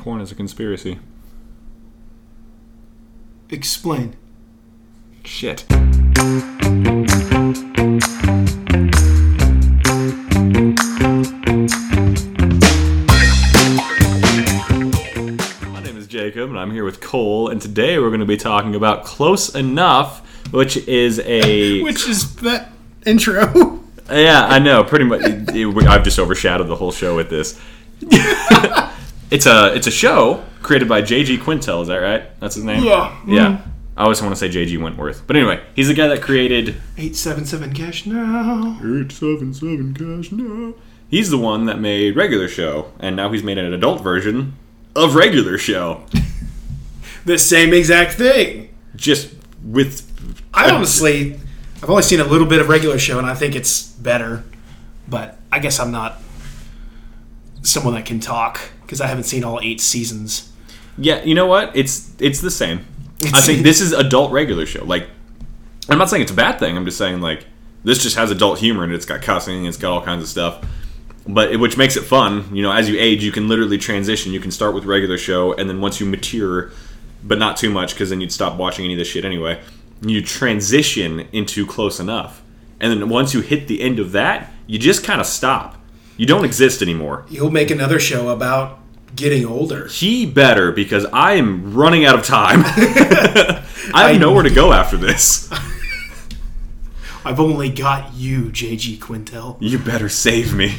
Porn is a conspiracy. Explain. Shit. My name is Jacob, and I'm here with Cole, and today we're going to be talking about Close Enough, which is a. Which is that intro? Yeah, I know. Pretty much, it- it- I've just overshadowed the whole show with this. it's a it's a show created by J.G. Quintel. Is that right? That's his name. Yeah. Yeah. Mm-hmm. I always want to say J.G. Wentworth, but anyway, he's the guy that created 877 cash now. eight seven seven cash now. He's the one that made regular show, and now he's made an adult version of regular show, The same exact thing. just with. I honestly, I've only seen a little bit of regular show, and I think it's better. But I guess I'm not someone that can talk because I haven't seen all eight seasons. Yeah, you know what? It's it's the same. I think this is adult regular show. Like, I'm not saying it's a bad thing. I'm just saying like this just has adult humor and it's got cussing, it's got all kinds of stuff. But it, which makes it fun. You know, as you age, you can literally transition. You can start with regular show, and then once you mature, but not too much, because then you'd stop watching any of this shit anyway. You transition into close enough, and then once you hit the end of that, you just kind of stop. You don't exist anymore. You'll make another show about getting older. He better because I am running out of time. I have nowhere to go after this. I've only got you, JG Quintel. You better save me.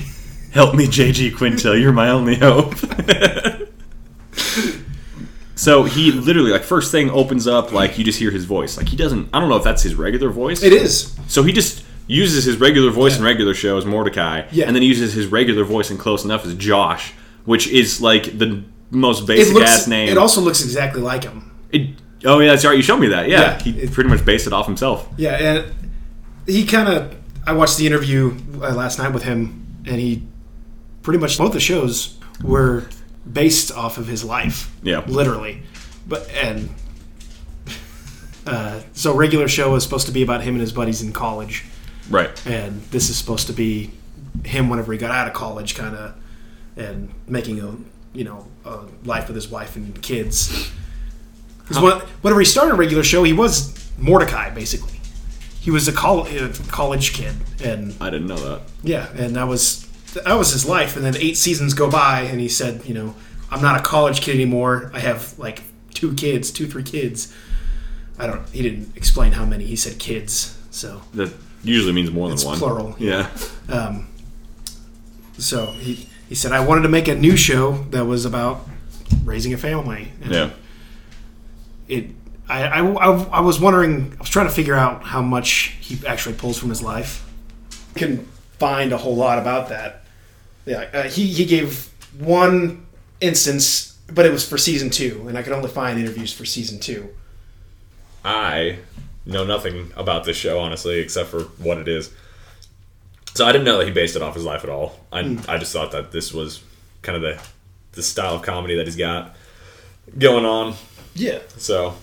Help me, JG Quintel. You're my only hope. so he literally, like, first thing opens up, like, you just hear his voice. Like, he doesn't, I don't know if that's his regular voice. It is. So he just uses his regular voice in regular show as Mordecai, Yeah. and then he uses his regular voice in Close Enough as Josh, which is, like, the most basic looks. ass name. It also looks exactly like him. It- oh, yeah, that's right. You showed me that. Yeah. Yeah, he it- pretty much based it off himself. Yeah, and he kind of. I watched the interview uh, last night with him, and he pretty much both the shows were based off of his life. Yeah. literally. But and uh, so regular show was supposed to be about him and his buddies in college, Right. and this is supposed to be him whenever he got out of college, kind of, and making a you know a life with his wife and kids. Because whenever he started a regular show, he was Mordecai basically. He was a col- uh, college kid, and I didn't know that. yeah, and that was that was his life. And then eight seasons go by, and he said, you know, I'm not a college kid anymore. I have like two kids, two three kids. I don't. He didn't explain how many. He said kids. So That usually means more than It's one. plural, Yeah. um, so he he said I wanted to make a new show that was about raising a family. And Yeah. It. I, I, I, I was wondering. I was trying to figure out how much he actually pulls from his life. Can find a whole lot about that. Yeah. Uh, he he gave one instance, but it was for season two, and I could only find interviews for season two. I know nothing about this show, honestly, except for what it is. So I didn't know that he based it off his life at all. I, Hmm. I just thought that this was kind of the the style of comedy that he's got going on. Yeah. So,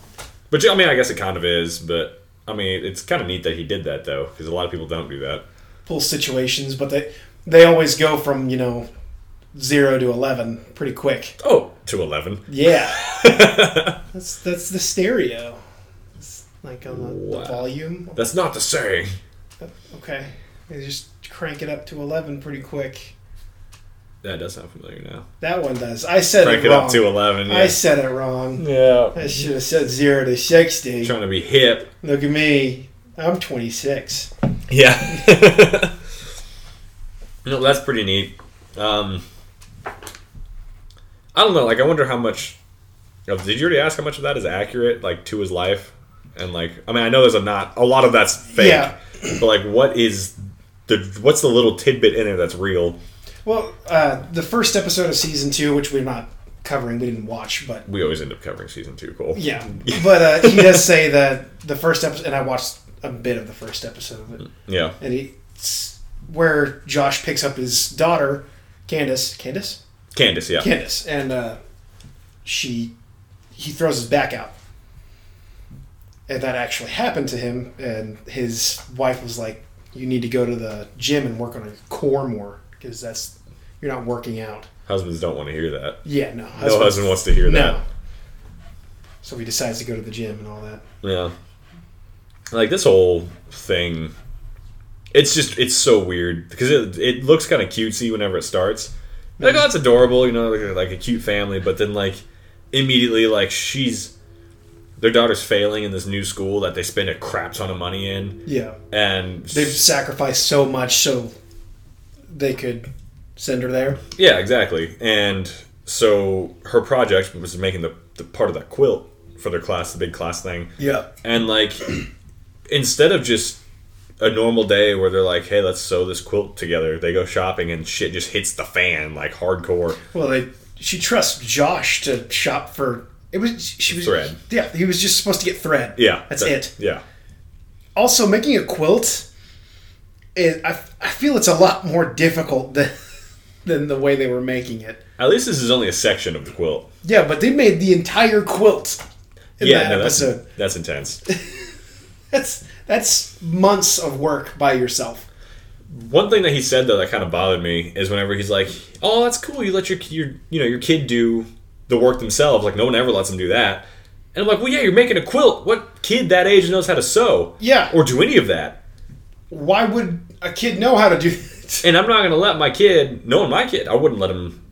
but I mean, I guess it kind of is. But I mean, it's kind of neat that he did that though, because a lot of people don't do that. pull situations, but they they always go from you know zero to eleven pretty quick. Oh, to eleven. Yeah, that's that's the stereo. It's like on the, Wow. the volume. That's not the saying. Okay, they just crank it up to eleven pretty quick. That does sound familiar now. That one does. I said Crank it it wrong. up to eleven. I said it wrong. yeah. I should have said zero to sixty. Trying to be hip. Look at me. I'm 26. Yeah. no, that's pretty neat. Um, I don't know. Like, I wonder how much. Did you already ask how much of that is accurate, like to his life? And like, I mean, I know there's a not a lot of that's fake. Yeah. But like, what is the what's the little tidbit in it that's real? Well, uh, the first episode of season two, which we're not covering, we didn't watch, but We always end up covering season two. Cool. Yeah, but uh, he does say that the first episode, and I watched a bit of the first episode of it, Yeah. and he, it's where Josh picks up his daughter, Candace, Candace, Candace. Yeah. Candace, and uh, she, he throws his back out, and that actually happened to him, and his wife was like, "You need to go to the gym and work on your core more, because that's You're not working out. Husbands don't want to hear that. Yeah, no. No husband wants to hear No. that. So he decides to go to the gym and all that. Yeah. Like this whole thing, it's just it's so weird because it it looks kind of cutesy whenever it starts. Like mm-hmm. oh, it's adorable, you know, like like a cute family. But then like immediately, like she's their daughter's failing in this new school that they spend a crap ton of money in, Yeah. and They've sacrificed so much so they could send her there. yeah, exactly. And so her project was making the, the part of that quilt for their class, the big class thing. Yeah. And like, instead of just a normal day where they're like, "Hey, let's sew this quilt together," they go shopping and shit just hits the fan like hardcore. Well, they she trusts Josh to shop for it was she was Thread. Yeah, he was just supposed to get thread. Yeah, that's that- it. Yeah, Also, making a quilt, is, I I feel it's a lot more difficult than than the way they were making it. at least this is only a section of the quilt. Yeah, but they made the entire quilt in yeah, that no, that's episode. that's intense. That's that's months of work by yourself. One thing that he said though that kind of bothered me is whenever he's like, "Oh, that's cool. You let your your you know your kid do the work themselves. Like no one ever lets them do that." And I'm like, "Well, yeah, you're making a quilt. What kid that age knows how to sew? Yeah. or do any of that?" Why would a kid know how to do that? And I'm not going to let my kid, knowing my kid, I wouldn't let him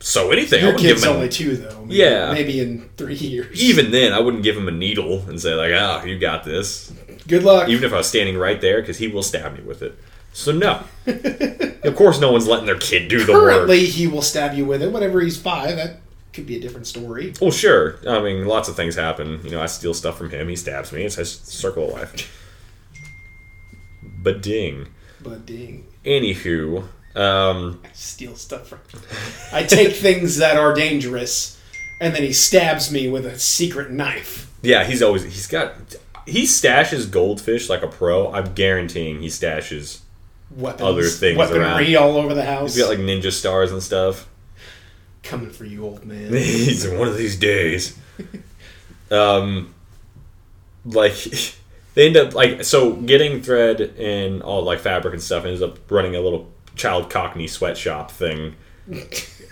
sew anything. I Your give kid's him a- only two, though. Maybe, Yeah. Maybe in three years. even then, I wouldn't give him a needle and say like, "Ah, you got this." Good luck. Even if I was standing right there, because he will stab me with it. So no, of course, no one's letting their kid do the work. Currently, he will stab you with it. Whenever he's five, that could be a different story. Well, sure. I mean, lots of things happen. You know, I steal stuff from him. He stabs me. It's a circle of life. But ding. But dang, Anywho, um, I steal stuff from. I take things that are dangerous, and then he stabs me with a secret knife. yeah, he's always he's got he stashes goldfish like a pro. I'm guaranteeing he stashes. Weapons, Other things weaponry all over the house. He's got like ninja stars and stuff. Coming for you, old man. He's one of these days. Um, like they end up like so getting thread and all like fabric and stuff ends up running a little child cockney sweatshop thing, and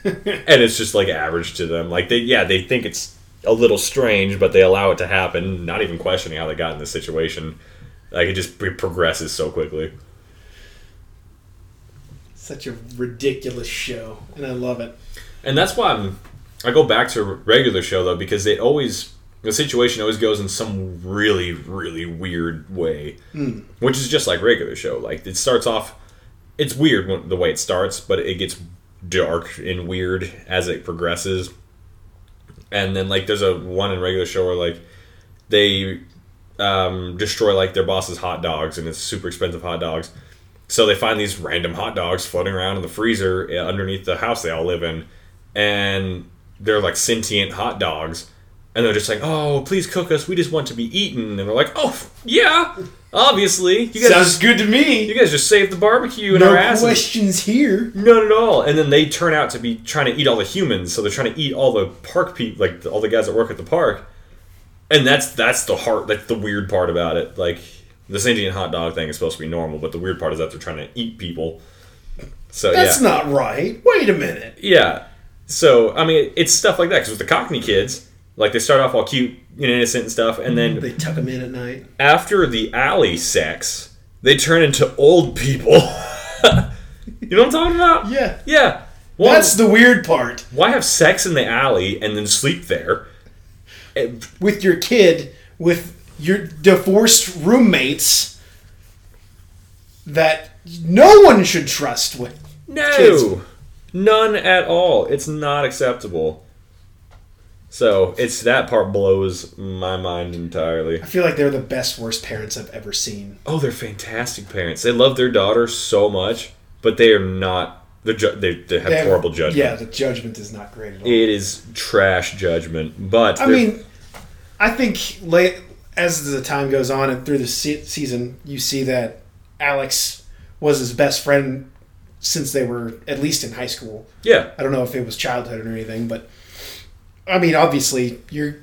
it's just like average to them. Like they yeah they think it's a little strange, but they allow it to happen, not even questioning how they got in this situation. Like it just it progresses so quickly. Such a ridiculous show, and I love it. And that's why I'm. I go back to regular show though because they always the situation always goes in some really really weird way, which is just like regular show. Like it starts off, it's weird when, the way it starts, but it gets dark and weird as it progresses. And then like there's a one in regular show where like they um, destroy like their boss's hot dogs and it's super expensive hot dogs. So they find these random hot dogs floating around in the freezer uh, underneath the house they all live in, and they're like sentient hot dogs, and they're just like, "Oh, please cook us. We just want to be eaten." And they're like, "Oh, yeah, obviously. You guys, Sounds good to me. you guys just saved the barbecue in no our asses." questions here. Not at all. And then they turn out to be trying to eat all the humans, so they're trying to eat all the park people, like all the guys that work at the park. And that's that's the heart, that's the weird part about it. Like the sentient hot dog thing is supposed to be normal, but the weird part is that they're trying to eat people. So That's yeah, not right. Wait a minute. yeah. So I mean, it's stuff like that because with the Cockney kids, like they start off all cute and innocent and stuff, and then They tuck them in at night. after the alley sex, they turn into old people. you know what I'm talking about? Yeah. Yeah. Well, That's the weird part. why have sex in the alley and then sleep there? With your kid, with your divorced roommates that no one should trust with. No, Kids. None at all. It's not acceptable. So it's that part blows my mind entirely. I feel like they're the best worst parents I've ever seen. Oh, they're fantastic parents. They love their daughter so much, but they are not. They're ju- they, they have They have- horrible judgment. Yeah, the judgment is not great at all. It is trash judgment. But I mean, I think late as the time goes on and through the se- season, you see that Alex was his best friend since they were at least in high school. yeah, I don't know if it was childhood or anything, but I mean, obviously, you're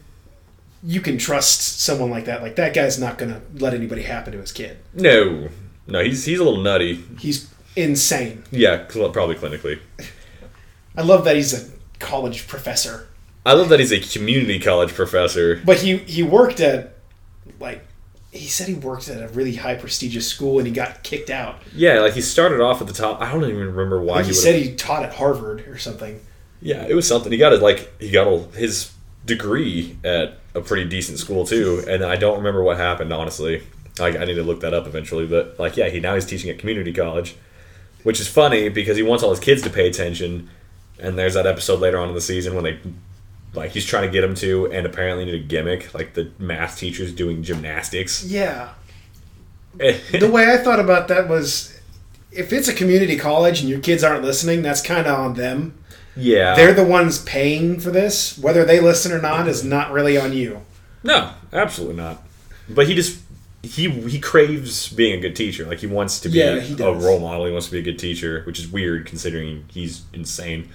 you can trust someone like that. Like that guy's not gonna let anybody happen to his kid. no, no, he's he's a little nutty. He's insane. Yeah, cl- probably clinically. I love that he's a college professor, I love that he's a community college professor. but he he worked at like he said he worked at a really high prestigious school and he got kicked out. Yeah, like he started off at the top. I don't even remember why Like he he said he taught at Harvard or something. Yeah, it was something. He got it like he got a, his degree at a pretty decent school too, and I don't remember what happened honestly. Like I need to look that up eventually, but like yeah, he now he's teaching at community college, which is funny because he wants all his kids to pay attention. And there's that episode later on in the season when they like he's trying to get him to, and apparently need a gimmick like the math teacher's doing gymnastics. Yeah. the way I thought about that was if it's a community college and your kids aren't listening, that's kind of on them. yeah, They're the ones paying for this. Whether they listen or not is not really on you. No, absolutely not. But he just he he craves being a good teacher. Like he wants to be Yeah, he a role model. He wants to be a good teacher, which is weird considering he's insane.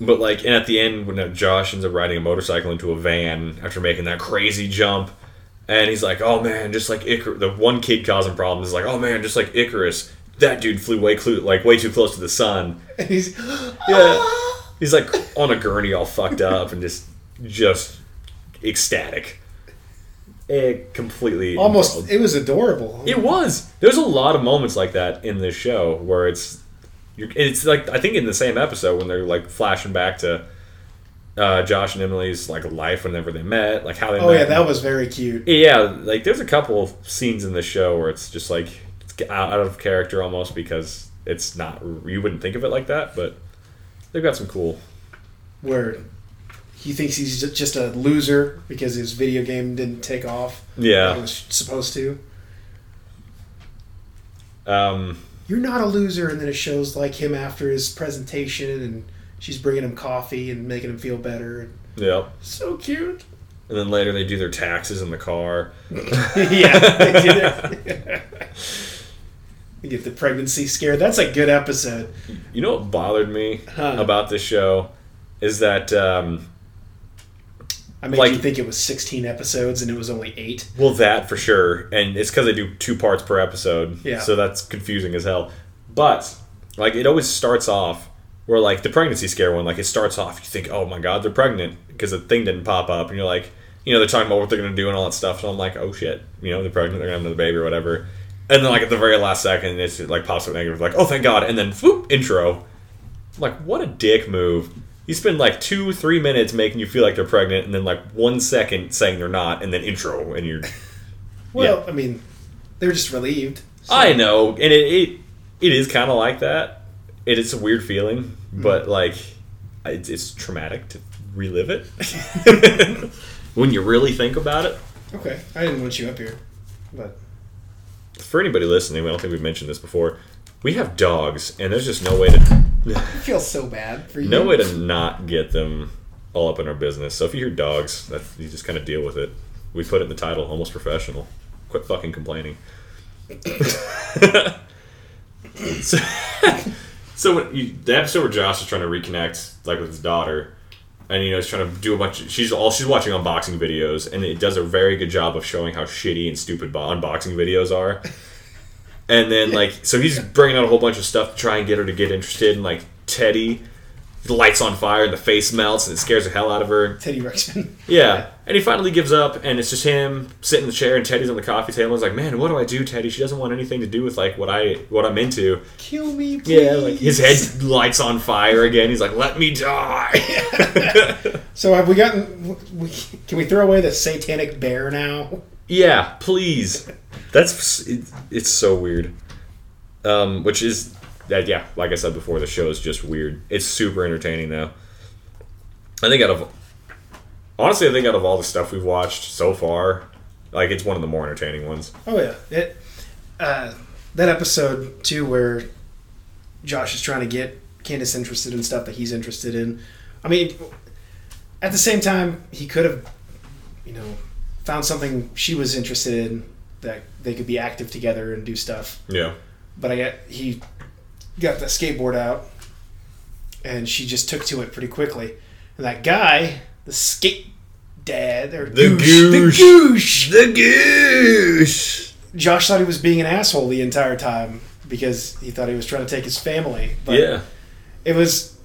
But like, and at the end when uh, Josh ends up riding a motorcycle into a van after making that crazy jump, and he's like, "Oh man, just like Icarus." The one kid causing problems is like, "Oh man, just like Icarus." That dude flew way clu- like way too close to the sun. And he's Yeah. He's like on a gurney all fucked up and just just ecstatic. It completely almost. enthralled. It was adorable. It was. There's a lot of moments like that in this show where it's you're, it's like I think in the same episode when they're like flashing back to uh, Josh and Emily's like life whenever they met, like how they oh met. yeah, that was very cute. Yeah, like there's a couple of scenes in the show where it's just like it's out of character almost because it's not you wouldn't think of it like that, but they've got some cool. Where he thinks he's just a loser because his video game didn't take off. Yeah. like it was supposed to. Um, You're not a loser, and then it shows like him after his presentation, and she's bringing him coffee and making him feel better. yeah. So cute. And then later they do their taxes in the car. yeah. they did it. You get the pregnancy scare. That's a good episode. You know what bothered me Huh. about this show is that um, I made Like- you think it was 16 episodes and it was only eight. well that for sure, and it's because they do two parts per episode. Yeah. So that's confusing as hell. But like it always starts off where like the pregnancy scare one, like it starts off, you think, oh my god, they're pregnant because the thing didn't pop up, and you're like, you know, they're talking about what they're gonna do and all that stuff. So I'm like, oh shit, you know, they're pregnant, they're gonna have another baby or whatever. And then like at the very last second, it's like pops up negative, like, oh thank god, and then whoop, intro. I'm like, what a dick move. You spend like two, three minutes making you feel like they're pregnant, and then like one second saying they're not, and then intro, and you're. Well, I mean, they were just relieved. So- I know, and it it, it is kind of like that. It is a weird feeling, hmm. but like, it's, it's traumatic to relive it when you really think about it. Okay, I didn't want you up here, but For anybody listening, I don't think we've mentioned this before. We have dogs, and there's just no way to I feel so bad for you. no way to not get them all up in our business. So if you hear dogs, that you just kind of deal with it. We put it in the title, almost professional. Quit fucking complaining. so, so when you, the episode where Josh is trying to reconnect, like with his daughter, and you know he's trying to do a bunch. Of, she's all she's watching unboxing videos, and it does a very good job of showing how shitty and stupid unboxing videos are. And then like so he's bringing out a whole bunch of stuff to try and get her to get interested in like Teddy. The lights on fire and the face melts and it scares the hell out of her. Teddy Ruxpin. Yeah. And he finally gives up and it's just him sitting in the chair and Teddy's on the coffee table. He's like, Man, what do I do, Teddy? She doesn't want anything to do with like what I what I'm into. Kill me, please. Yeah, like his head lights on fire again. He's like, Let me die. So have we gotten? We, can we throw away the satanic bear now? Yeah, please. That's it, it's so weird. Um, which is that yeah, like I said before, the show is just weird. It's super entertaining though. I think out of honestly, I think out of all the stuff we've watched so far, like it's one of the more entertaining ones. Oh yeah, it. Uh, that episode too, where Josh is trying to get Candace interested in stuff that he's interested in. I mean, at the same time, he could have, you know, found something she was interested in that they could be active together and do stuff. Yeah. But I got he got the skateboard out, and she just took to it pretty quickly. And that guy, the skate dad or The goosh, goosh. the goosh, The goose. Josh thought he was being an asshole the entire time because he thought he was trying to take his family. But Yeah. it was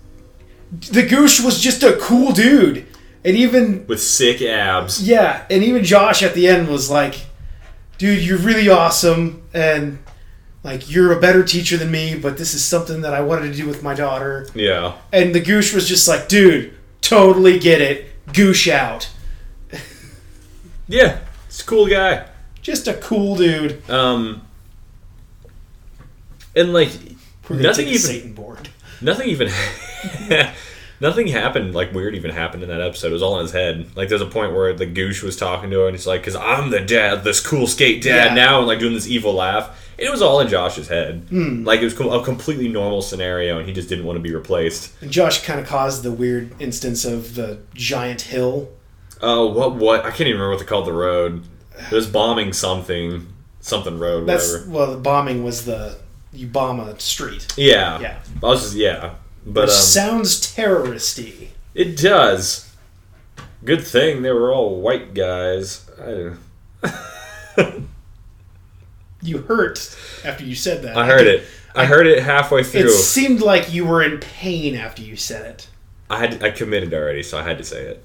the Goosh was just a cool dude, and even with sick abs. yeah, and even Josh at the end was like, "Dude, you're really awesome, and like you're a better teacher than me, but this is something that I wanted to do with my daughter." Yeah. And the Goosh was just like, "Dude, totally get it, Goosh out." Yeah. It's a cool guy. Just a cool dude. Um. And like nothing even Satan board. nothing even nothing happened like weird even happened in that episode. It was all in his head. Like there's a point where the goosh was talking to her and he's like, "Cause I'm the dad, this cool skate dad Yeah. now," and like doing this evil laugh. It was all in Josh's head. Hmm. Like it was a completely normal scenario, and he just didn't want to be replaced. And Josh kind of caused the weird instance of the giant hill. Oh, what? What? I can't even remember what they called the road. It was bombing something, something road, That's whatever. well, the bombing was the you bomb a street. Yeah, Yeah. I was just yeah, but Which um, sounds terroristy. it does. Good thing they were all white guys. I, You hurt after you said that. I heard it. I heard it halfway through. It seemed like you were in pain after you said it. I had I committed already, so I had to say it.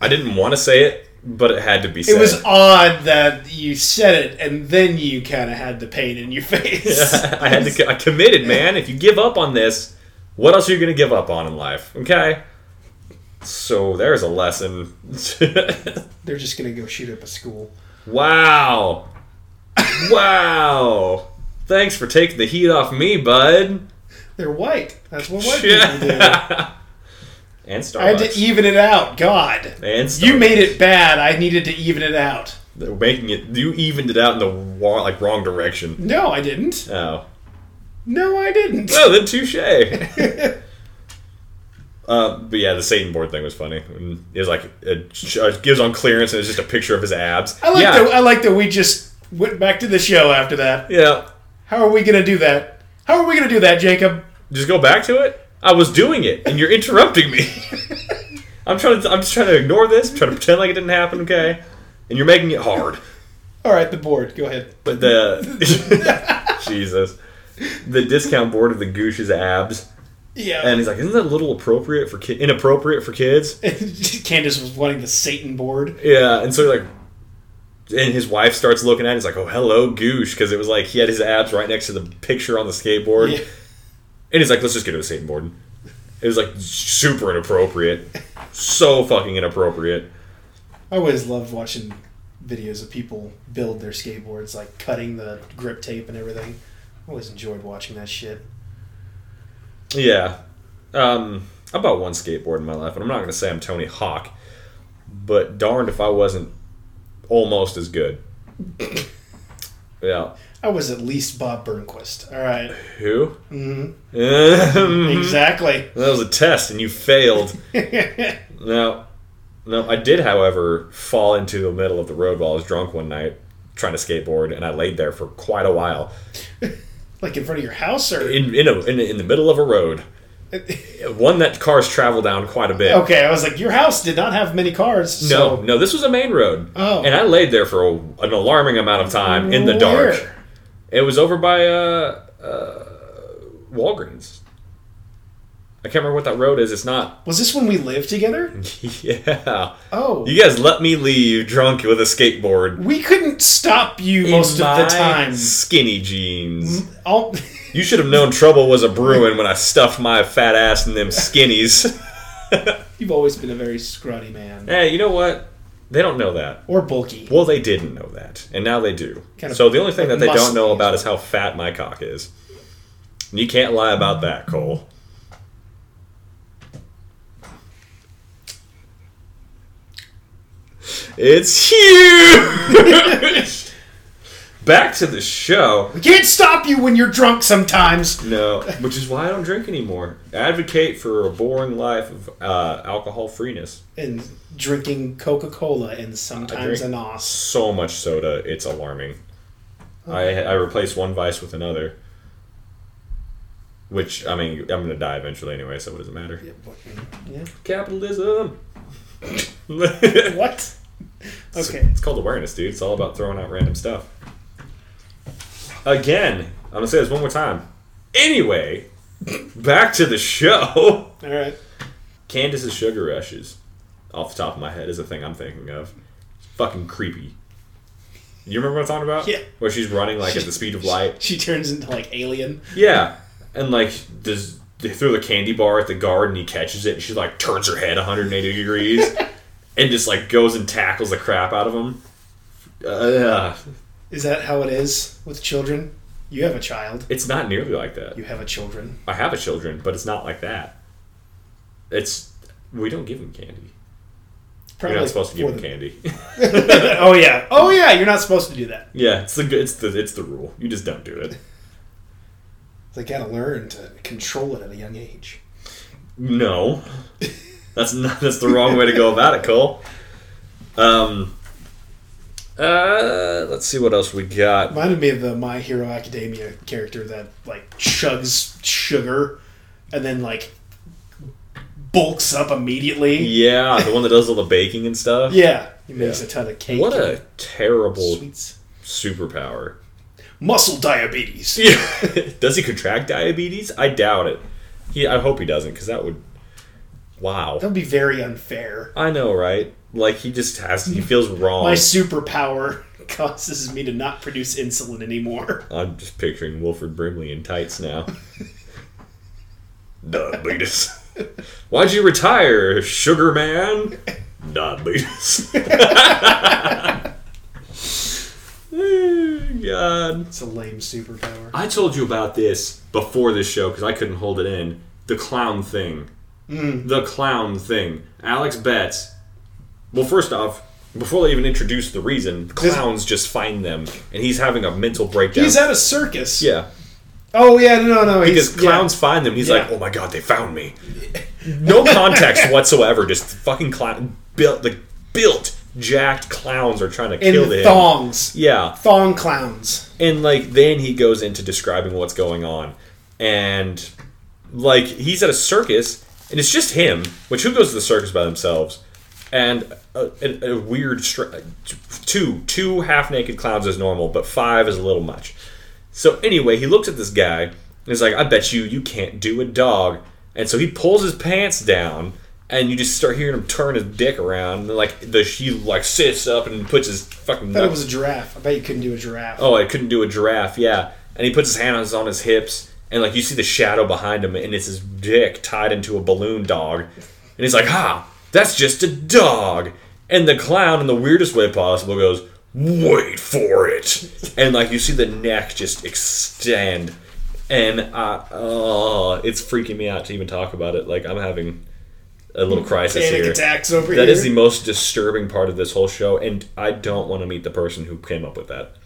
I didn't want to say it, but it had to be said. It was odd that you said it and then you kind of had the pain in your face. I had to. I committed, man. If you give up on this, what else are you going to give up on in life? Okay. So there's a lesson. They're just gonna go shoot up a school. wow. Wow. Thanks for taking the heat off me, bud. They're white. That's what white people do. And Starbucks. I had to even it out. God, and Starbucks. you made it bad. I needed to even it out. They're making it. You evened it out in the wa- like wrong direction. No, I didn't. Oh. No, I didn't. Oh, then touche. Uh, but yeah, the Satan board thing was funny. It was like it gives on clearance, and it's just a picture of his abs. I like yeah, that. I like that we just went back to the show after that. yeah. How are we gonna do that? How are we gonna do that, Jacob? Just go back to it. I was doing it, and you're interrupting me. I'm trying to. I'm just trying to ignore this. Trying to pretend like it didn't happen. Okay, and you're making it hard. All right, the board. Go ahead. But the Jesus, the discount board of the Goosh's abs, Yeah. and he's like, "Isn't that a little appropriate for ki- inappropriate for kids?" Candace was wanting the Satan board. Yeah, and so like, and his wife starts looking at. it. He's like, "Oh, hello, Goosh," because it was like he had his abs right next to the picture on the skateboard, Yeah. and he's like, "Let's just get to a Satan board." It was like super inappropriate, so fucking inappropriate. I always loved watching videos of people build their skateboards, like cutting the grip tape and everything. I always enjoyed watching that shit. Yeah, um, I bought one skateboard in my life, and I'm not going to say I'm Tony Hawk, but darned if I wasn't almost as good. yeah, I was at least Bob Burnquist. All right. who? Mm-hmm. Exactly. That was a test, and you failed. No, no. I did, however, fall into the middle of the road while I was drunk one night trying to skateboard, and I laid there for quite a while like in front of your house, or in in, a, in, in the middle of a road, one that cars travel down quite a bit. okay. I was like, your house did not have many cars. No, so no, this was a main road, Oh. and I laid there for a, an alarming amount of time in the dark. It was over by uh, uh, Walgreens. I can't remember what that road is. It's not. Was this when we lived together? yeah. Oh, You guys let me leave drunk with a skateboard. we couldn't stop you most in of the time. Skinny jeans. Mm, all, You should have known trouble was a brewing when I stuffed my fat ass in them skinnies. you've always been a very scrawny man, hey, you know what? They don't know that. or bulky. Well, they didn't know that, and now they do. Kind of so the only thing that they don't know about is how fat my cock is. And you can't lie about that, Cole. It's huge. Back to the show. We can't stop you when you're drunk sometimes. No, which is why I don't drink anymore. Advocate for a boring life of uh, alcohol freeness. And drinking Coca Cola and sometimes drink- a nos. So much soda, it's alarming. I I replaced one vice with another. Which I mean, I'm gonna die eventually anyway, so what does it matter? Yeah. Capitalism. What? Okay. It's called awareness, dude. It's all about throwing out random stuff. Again, I'm gonna say this one more time. Anyway, back to the show. All right. Candace's sugar rushes, off the top of my head, is a thing I'm thinking of. Fucking creepy. You remember what I'm talking about? Yeah. Where she's running like at the speed of light. She turns into like alien. Yeah, and like does they throw the candy bar at the guard and he catches it and she like turns her head 180 degrees and just like goes and tackles the crap out of him. Uh, Is that how it is with children? You have a child. it's not nearly like that. You have a children. I have a children, but it's not like that. It's we don't give them candy. You're not supposed to give them candy. oh yeah. Oh yeah. You're not supposed to do that. yeah, it's the it's the it's the rule. You just don't do it. They gotta learn to control it at a young age. No, that's not that's the wrong way to go about it, Cole. Um. Uh, let's see what else we got. Reminded me of the My Hero Academia character that like chugs sugar and then like bulks up immediately. Yeah, the one that does all the baking and stuff. Yeah, he makes Yeah. a ton of cake. What a terrible sweets. superpower. Muscle diabetes. Yeah. Does he contract diabetes? I doubt it. He, I hope he doesn't, because that would. Wow. That would be very unfair. I know, right? Like he just has. He feels wrong. My superpower causes me to not produce insulin anymore. I'm just picturing Wilford Brimley in tights now. Diabetes. Why'd you retire, Sugar Man? Diabetes. Oh, God. It's a lame superpower. I told you about this before this show because I couldn't hold it in. The clown thing. The clown thing. Alex Betts. Well, first off, before they even introduce the reason, clowns just find them, and he's having a mental breakdown. He's at a circus. yeah, Oh yeah, no, no. because clowns find them. He's Yeah. like, "Oh my god, they found me." No context whatsoever. Just fucking clown built, like built, jacked clowns are trying to Yeah. kill in him. thongs, Yeah, thong clowns. and like then he goes into describing what's going on and like he's at a circus and it's just him which who goes to the circus by themselves and a, a, a weird str- two two half naked clowns is normal but five is a little much so anyway he looks at this guy and he's like i bet you you can't do a dog and so he pulls his pants down and you just start hearing him turn his dick around and like the he like sits up and puts his fucking I thought it was a giraffe. I bet you couldn't do a giraffe. Oh, I couldn't do a giraffe. Yeah, and he puts his hands on his hips, and like you see the shadow behind him, and it's his dick tied into a balloon dog, and he's like, "Ha, that's just a dog." And the clown, in the weirdest way possible, goes, "Wait for it," and like you see the neck just extend, and uh, oh, it's freaking me out to even talk about it. Like I'm having a little crisis Panic here. attacks over That here. is the most disturbing part of this whole show, and I don't want to meet the person who came up with that.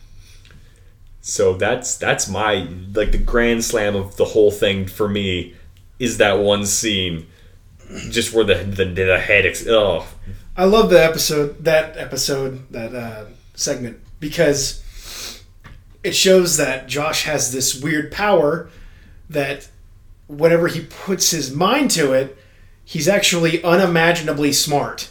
So that's that's my like the grand slam of the whole thing for me is that one scene, just where the the, the head ex- oh I love the episode, that episode, that uh, segment, because it shows that Josh has this weird power that whenever he puts his mind to it, he's actually unimaginably smart.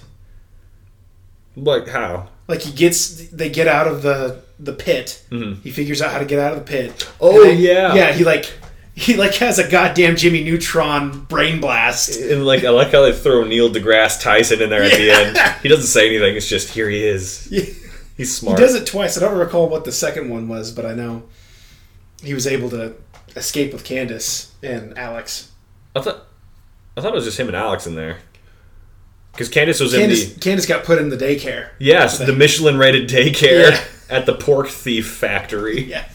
like how Like he gets, they get out of the the pit. He figures out how to get out of the pit. Mm-hmm. Oh, then- yeah. yeah. He like he like has a goddamn Jimmy Neutron brain blast. and like I like how they throw Neil deGrasse Tyson in there at the end. He doesn't say anything. It's just here he is. He He's smart. He does it twice. I don't recall what the second one was, but I know he was able to escape with Candace and Alex. I thought I thought it was just him and Alex in there. Because Candace was Candace, in the Candace got put in the daycare. yes the Michelin rated daycare Yeah. At the pork thief factory. Yeah.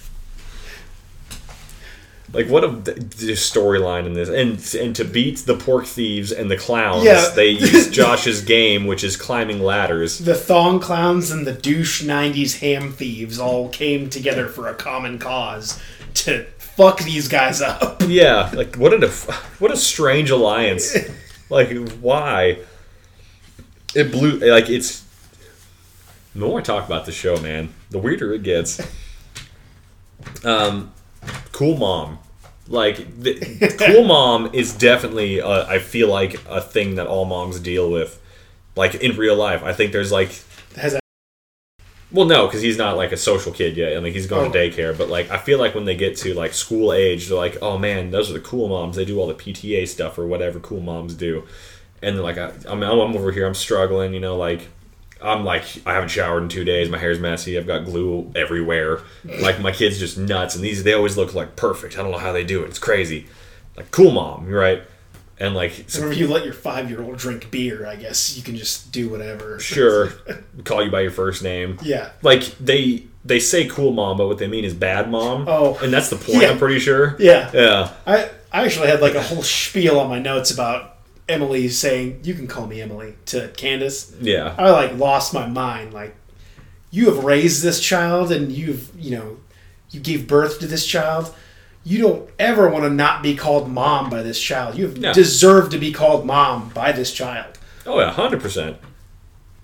Like what a storyline in this, and and to beat the pork thieves and the clowns, Yeah. they use Josh's game, which is climbing ladders. The thong clowns and the douche 90s ham thieves all came together for a common cause to fuck these guys up. Yeah, like what a what a strange alliance. Like why? It blew like it's. The more I talk about the show, man, the weirder it gets. Um, cool mom, like the, cool mom is definitely uh, I feel like a thing that all moms deal with, like in real life. I think there's like Well, no, because he's not like a social kid yet. I mean, he's going to Oh. daycare. But like, I feel like when they get to like school age, they're like, "Oh man, those are the cool moms. They do all the PTA stuff or whatever cool moms do." and like I, I'm, I'm over here, I'm struggling, you know, like I'm like I haven't showered in two days, my hair's messy, I've got glue everywhere, like my kid's just nuts, and these they always look like perfect. I don't know how they do it, it's crazy. Like cool mom, right? And like so- Whenever you let your five year old drink beer, I guess you can just do whatever. sure, call you by your first name. Yeah. Like they they say cool mom, but what they mean is bad mom. Oh. and that's the point. Yeah. I'm pretty sure. Yeah. Yeah. I, I actually had like a whole spiel on my notes about Emily saying, You can call me Emily to Candace. Yeah. I like lost my mind. Like, you have raised this child and you've, you know, you gave birth to this child. You don't ever want to not be called mom by this child. You No. deserved to be called mom by this child. Oh yeah, hundred percent.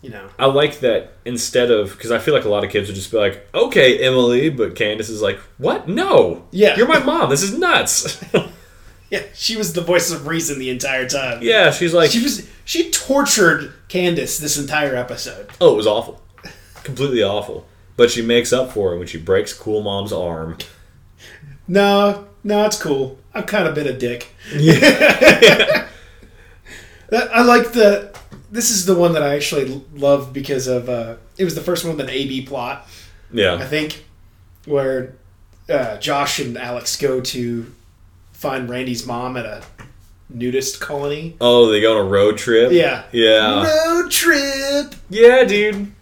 You know, I like that instead of because I feel like a lot of kids would just be like, "Okay, Emily," but Candace is like, "What? No, Yeah. you're my mom. This is nuts." yeah, she was the voice of reason the entire time. yeah, she's like, She was she tortured Candace this entire episode. "Oh, it was awful, completely awful." But she makes up for it when she breaks Cool Mom's arm. No, no, it's cool. I've kind of been a dick. That- I like the. This is the one that I actually love because of. Uh, it was the first one with an AB plot, Yeah. I think, where uh, Josh and Alex go to find Randy's mom at a nudist colony. Oh, they go on a road trip. Yeah. yeah, Road trip. yeah, dude.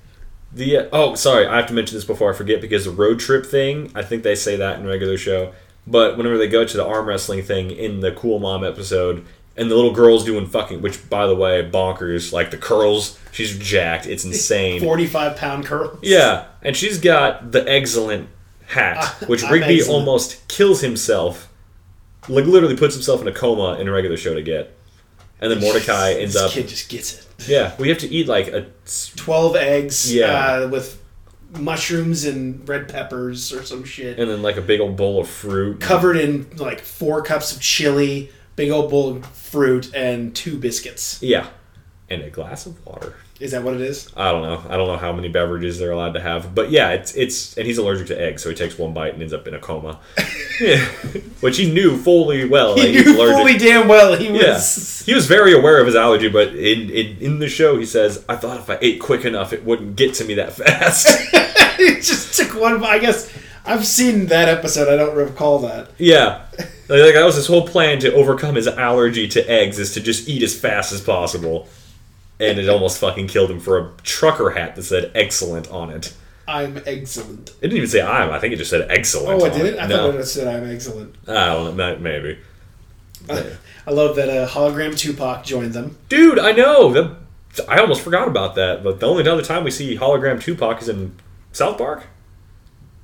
The uh, oh, sorry, I have to mention this before I forget because the road trip thing. I think they say that in regular show, but whenever they go to the arm wrestling thing in the Cool Mom episode, and the little girl's doing fucking, which by the way, bonkers. Like the curls, she's jacked. It's insane. Forty-five pound curls. Yeah, and she's got the excellent hat, which Rigby excellent. almost kills himself, like literally puts himself in a coma in a regular show to get, and then Mordecai ends this up. kid just gets it. Yeah, we have to eat like a Twelve eggs. Yeah. Uh, with mushrooms and red peppers or some shit. and then like a big old bowl of fruit. covered in like four cups of chili, big old bowl of fruit, and two biscuits. Yeah, and a glass of water. Is that what it is? I don't know. I don't know how many beverages they're allowed to have, but yeah, it's it's and he's allergic to eggs, so he takes one bite and ends up in a coma. yeah, which he knew fully well. He knew fully damn well he Yeah, was. he was very aware of his allergy, but in, in in the show he says, "I thought if I ate quick enough, it wouldn't get to me that fast." he just took one. I guess I've seen that episode. I don't recall that. yeah, like, like, that was his whole plan to overcome his allergy to eggs is to just eat as fast as possible, and it almost fucking killed him for a trucker hat that said "excellent" on it. I'm excellent. It didn't even say "I'm." I think it just said "excellent." Oh, I did it. I no. thought it said I'm excellent. I don't know, maybe. I love that uh, hologram Tupac joined them. Dude, I know. That, I almost forgot about that. But the only other time we see hologram Tupac is in South Park.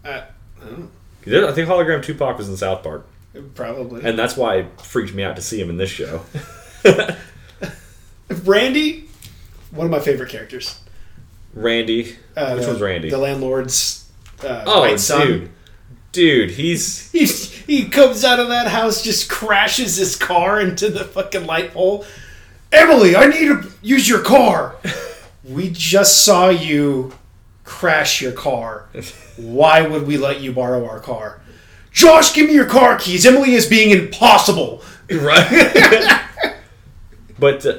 Uh, I don't know. I think hologram Tupac was in South Park, Probably. and that's why it freaked me out to see him in this show. Randy, one of my favorite characters. Randy, Uh, which the- one's Randy? The landlord's uh, oh, white son. dude, dude, he's He, he comes out of that house, just crashes his car into the fucking light pole. Emily, I need to use your car. we just saw you crash your car. Why would we let you borrow our car? Josh, give me your car keys. Emily is being impossible. right. but uh,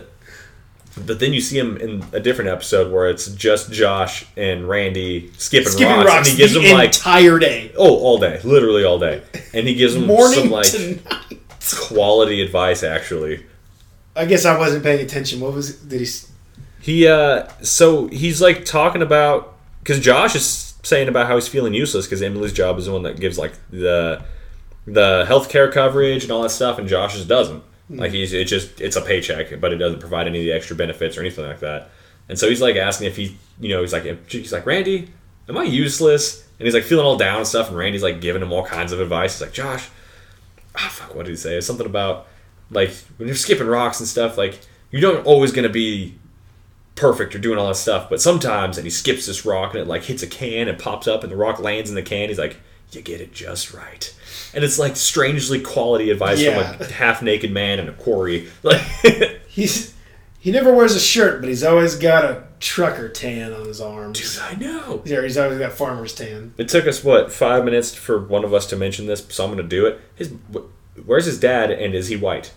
but then you see him in a different episode where it's just Josh and Randy skipping, Skipping rocks, rocks, and he gives the them like entire day. oh all day, literally all day, and he gives them Morning some like to night. quality advice actually. I guess I wasn't paying attention. What was? Did he? He uh so he's like talking about because Josh is saying about how he's feeling useless because Emily's job is the one that gives like the the healthcare coverage and all that stuff, and Josh's doesn't. Like he's it just it's a paycheck, but it doesn't provide any of the extra benefits or anything like that. And so he's like asking if he you know he's like he's like Randy, am I useless? And he's like feeling all down and stuff, and Randy's like giving him all kinds of advice. He's like Josh, ah fuck, what did he say? It's something about like when you're skipping rocks and stuff, like you don't always gonna be perfect or doing all that stuff, but sometimes and he skips this rock and it like hits a can and pops up and the rock lands in the can. He's like, "You get it just right," and it's like strangely quality advice Yeah. from a half naked man in a quarry. Like, He's he never wears a shirt, but he's always got a trucker tan on his arms. Dude, I know. Yeah, he's always got farmer's tan. It took us what five minutes for one of us to mention this, so I'm gonna do it. His where's his dad, and is he white?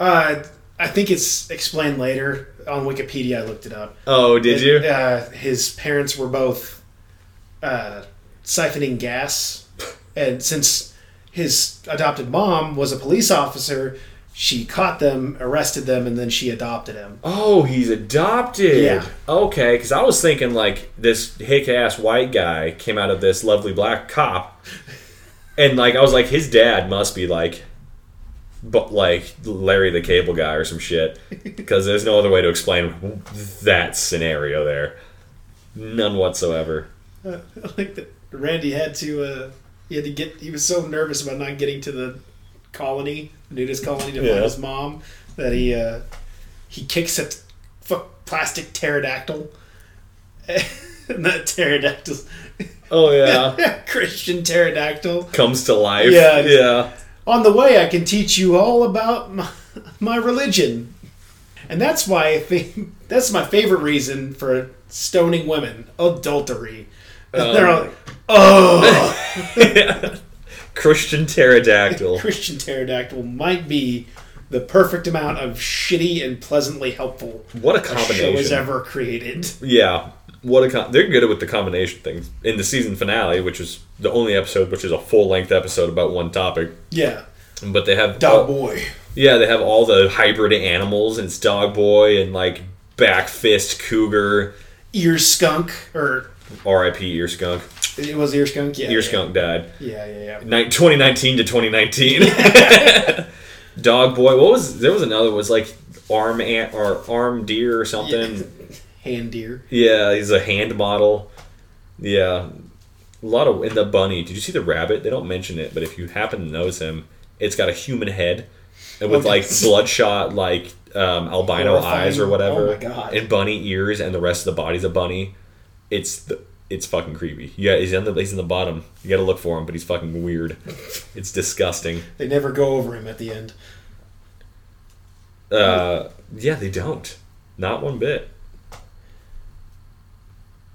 Uh, I think it's explained later on Wikipedia. I looked it up. Oh, did It- you? Uh, his parents were both uh, siphoning gas, and since his adopted mom was a police officer, she caught them, arrested them, and then she adopted him. Oh, he's adopted. Yeah. Okay, because I was thinking like this hick ass white guy came out of this lovely black cop, and like I was like his dad must be like, but like Larry the Cable Guy or some shit, because there's no other way to explain that scenario there. None whatsoever. Uh, like that, Randy had to. Uh, he had to get. He was so nervous about not getting to the colony, the nudist colony, to Yeah. find his mom that he uh, he kicks a f- plastic pterodactyl, and that pterodactyl, Oh yeah, Christian pterodactyl. comes to life. Yeah. yeah. On the way, I can teach you all about my, my religion, and that's why I think that's my favorite reason for stoning women: adultery. Um, They're all like, oh. Christian pterodactyl. Christian pterodactyl might be the perfect amount of shitty and pleasantly helpful What a a show combination! has ever created. Yeah, what a com- they're good with the combination things in the season finale, which is the only episode, which is a full length episode about one topic. Yeah, But they have dog all- boy. yeah, they have all the hybrid animals, and it's dog boy and like back fist cougar. Ear skunk, or R.I.P. Ear skunk. it was ear skunk. Yeah, Ear yeah. skunk died. Yeah, yeah, yeah. Ni- 2019 to 2019. dog boy. What was there was another was like arm ant or arm deer or something. Hand deer. Yeah, he's a hand model. Yeah, a lot of in the bunny. Did you see the rabbit? They don't mention it, but if you happen to notice him, it's got a human head and with Okay. like bloodshot, like um, albino Horrifying. eyes or whatever, Oh my God. and bunny ears, and the rest of the body's a bunny. It's the it's fucking creepy. Yeah, he's in the he's in the bottom. You got to look for him, but he's fucking weird. It's disgusting. They never go over him at the end. Uh, yeah, they don't. Not one bit.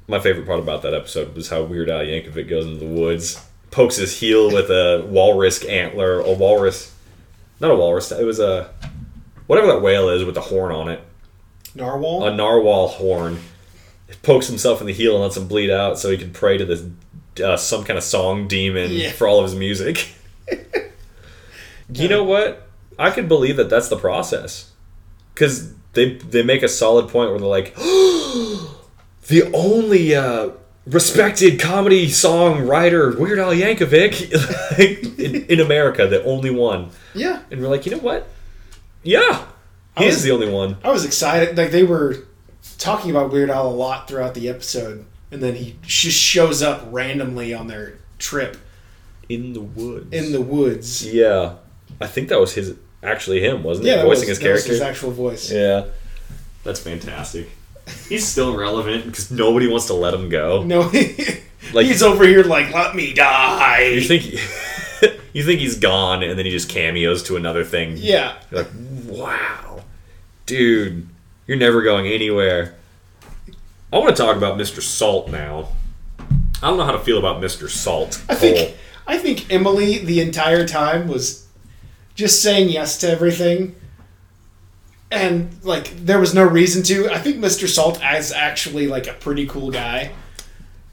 My favorite part about that episode was how Weird Al Yankovic goes into the woods, pokes his heel with a walrus antler, a walrus, not a walrus. It was a whatever that whale is with the horn on it, Narwhal. a narwhal horn. Pokes himself in the heel and lets him bleed out, so he can pray to this uh, some kind of song demon Yeah. for all of his music. you know what? I could believe that that's the process because they they make a solid point where they're like, the only uh, respected comedy song writer Weird Al Yankovic like, in, in America, the only one, yeah, and we're like, you know what? Yeah, he I is the only one. I was excited. Like they were talking about Weird Al a lot throughout the episode, and then he just shows up randomly on their trip In the woods. in the woods. yeah, I think that was his actually him, wasn't Yeah, it? that Voicing was, his that was character. his actual voice. yeah, that's fantastic. He's still relevant because nobody wants to let him go. No, Like- he's over here like, let me die. You think you think he's gone, and then he just cameos to another thing. yeah, You're like, wow, dude, you're never going anywhere. I want to talk about Mr. Salt now. I don't know how to feel about Mr. Salt. I think I think Emily the entire time was just saying yes to everything, and like there was no reason to. I think Mr. Salt is actually like a pretty cool guy.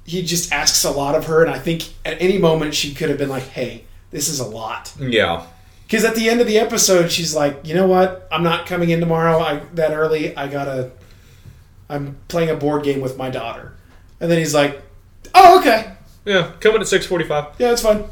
He just asks a lot of her, and I think at any moment she could have been like, "Hey, this is a lot." yeah, Because at the end of the episode, she's like, "You know what? I'm not coming in tomorrow. I that early. I gotta. I'm playing a board game with my daughter." And then he's like, "Oh, okay. yeah, coming at six forty-five. Yeah, it's fine."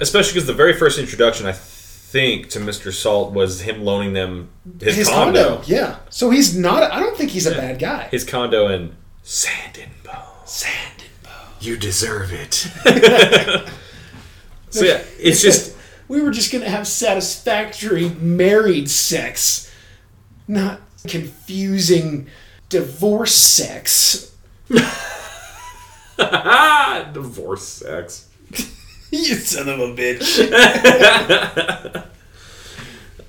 Especially because the very first introduction, I think, to Mr. Salt was him loaning them his, his condo. condo. Yeah. So he's not. I don't think he's a bad guy. His condo in Sand and Bone. Sand and bone. You deserve it. so yeah, it's just We were just gonna have satisfactory married sex, not confusing divorce sex. divorce sex. you son of a bitch.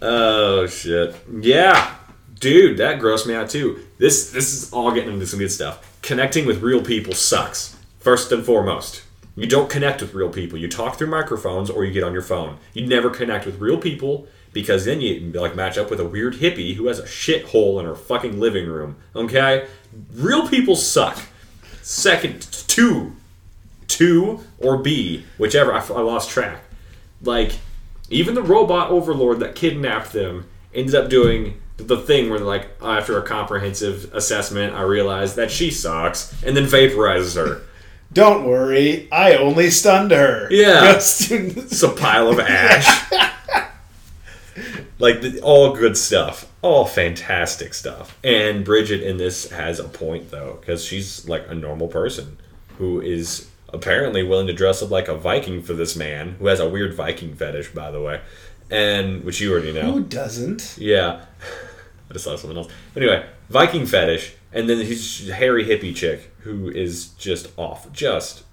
Oh shit. Yeah. Dude, that grossed me out too. This this is all getting into some good stuff. Connecting with real people sucks. First and foremost. You don't connect with real people. You talk through microphones or you get on your phone. You never connect with real people because then you like match up with a weird hippie who has a shithole in her fucking living room. Okay, real people suck. Second, two, two or B, whichever. I, I lost track. Like even the robot overlord that kidnapped them ended up doing the thing where like after a comprehensive assessment, I realized that she sucks, and then vaporizes her. Don't worry, I only stunned her. Yeah. It's a pile of ash. like the, all good stuff, all fantastic stuff. And Bridget in this has a point though, because she's like a normal person who is apparently willing to dress up like a Viking for this man, who has a weird Viking fetish, by the way, and which you already know. Who doesn't? Yeah. I just saw something else. Anyway, Viking fetish, and then he's hairy hippie chick who is just off, just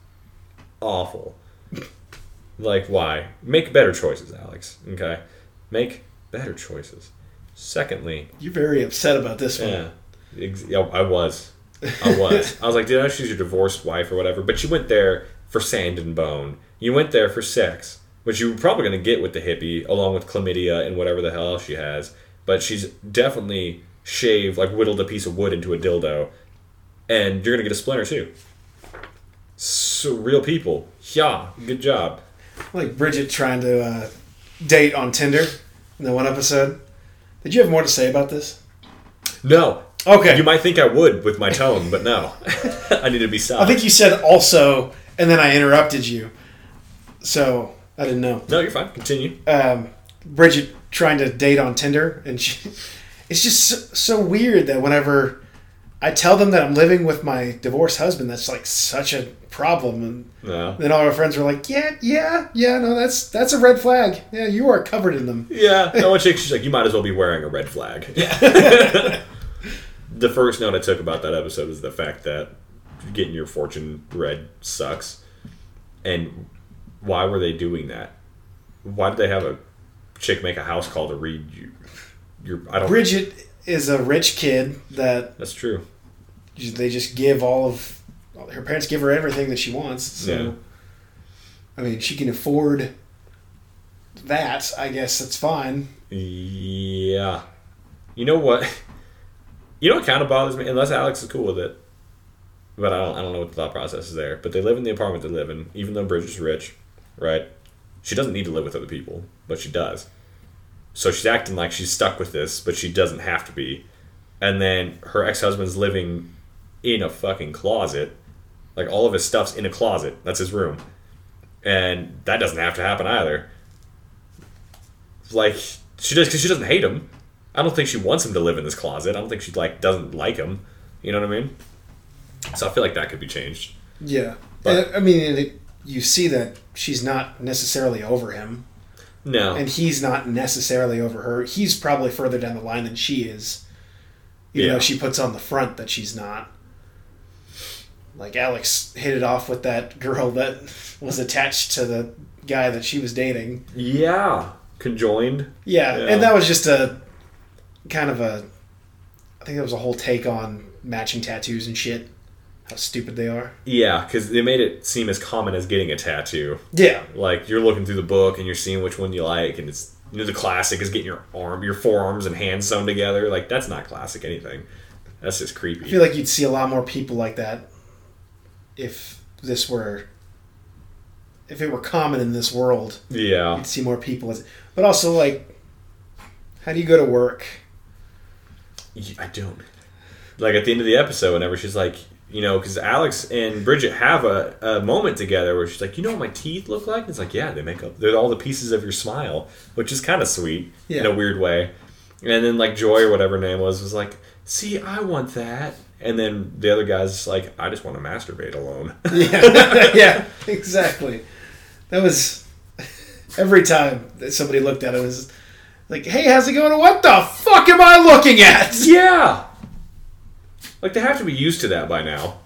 awful. like, why? Make better choices, Alex. Okay, make better choices. Secondly, You're very upset about this one. yeah, ex- I was, I was. I was like, did I know she's your divorced wife or whatever? But you went there for sand and bone. You went there for sex, which you were probably going to get with the hippie, along with chlamydia and whatever the hell else she has. But she's definitely shaved, like whittled a piece of wood into a dildo, and you're to get a splinter too. So real people, yeah, good job. Like Bridget trying to uh, date on Tinder in the one episode. Did you have more to say about this? No, Okay. you might think I would with my tone, but no, I need to be soft. I think you said also, and then I interrupted you. So I didn't know. no, you're fine. Continue. um, Bridget trying to date on Tinder, and she, it's just so, so weird that whenever I tell them that I'm living with my divorced husband, that's like such a problem, and No. then all our friends were like, "Yeah, yeah, yeah, no, that's that's a red flag. Yeah, you are covered in them." Yeah, no one she's like, you might as well be wearing a red flag. Yeah. the first note I took about that episode was the fact that getting your fortune read sucks. And why were they doing that? Why did they have a chick make a house call to read you? Your I don't. Bridget is a rich kid that That's true. they just give all of her parents give her everything that she wants. So, Yeah. I mean, she can afford that. I guess that's fine. Yeah. You know what? You know what kind of bothers me? Unless Alex is cool with it. But I don't, I don't know what the thought process is there. But they live in the apartment they live in, even though Bridget's rich, right? She doesn't need to live with other people, but she does. So she's acting like she's stuck with this, but she doesn't have to be. And then her ex husband's living in a fucking closet. Like all of his stuff's in a closet. That's his room. And that doesn't have to happen either like she does because she doesn't hate him. I don't think she wants him to live in this closet. I don't think she like doesn't like him. You know what I mean? So I feel like that could be changed. Yeah, But- And, I mean, it, you see that she's not necessarily over him, No, and he's not necessarily over her. He's probably further down the line than she is, even Yeah. though she puts on the front that she's not. Like Alex hit it off with that girl that was attached to the guy that she was dating. yeah, conjoined. Yeah, Yeah. and that was just a kind of a. I think that was a whole take on matching tattoos and shit. How stupid they are. Yeah, because they made it seem as common as getting a tattoo. Yeah, Like you're looking through the book and you're seeing which one you like, and it's you know the classic is getting your arm, your forearms and hands sewn together. Like that's not classic anything. That's just creepy. I feel like you'd see a lot more people like that if this were if it were common in this world. yeah, You'd see more people as but also like how do you go to work? I don't. Like at the end of the episode, whenever she's like, you know, because Alex and Bridget have a, a moment together where she's like, you know what my teeth look like? And it's like, yeah, they make up. They're all the pieces of your smile, which is kind of sweet in a weird way. And then like Joy or whatever her name was was like, see, I want that. And then the other guy's just like, I just want to masturbate alone. Yeah. yeah, exactly. That was every time that somebody looked at it it was like, "Hey, how's it going? What the fuck am I looking at?" yeah. Like they have to be used to that by now.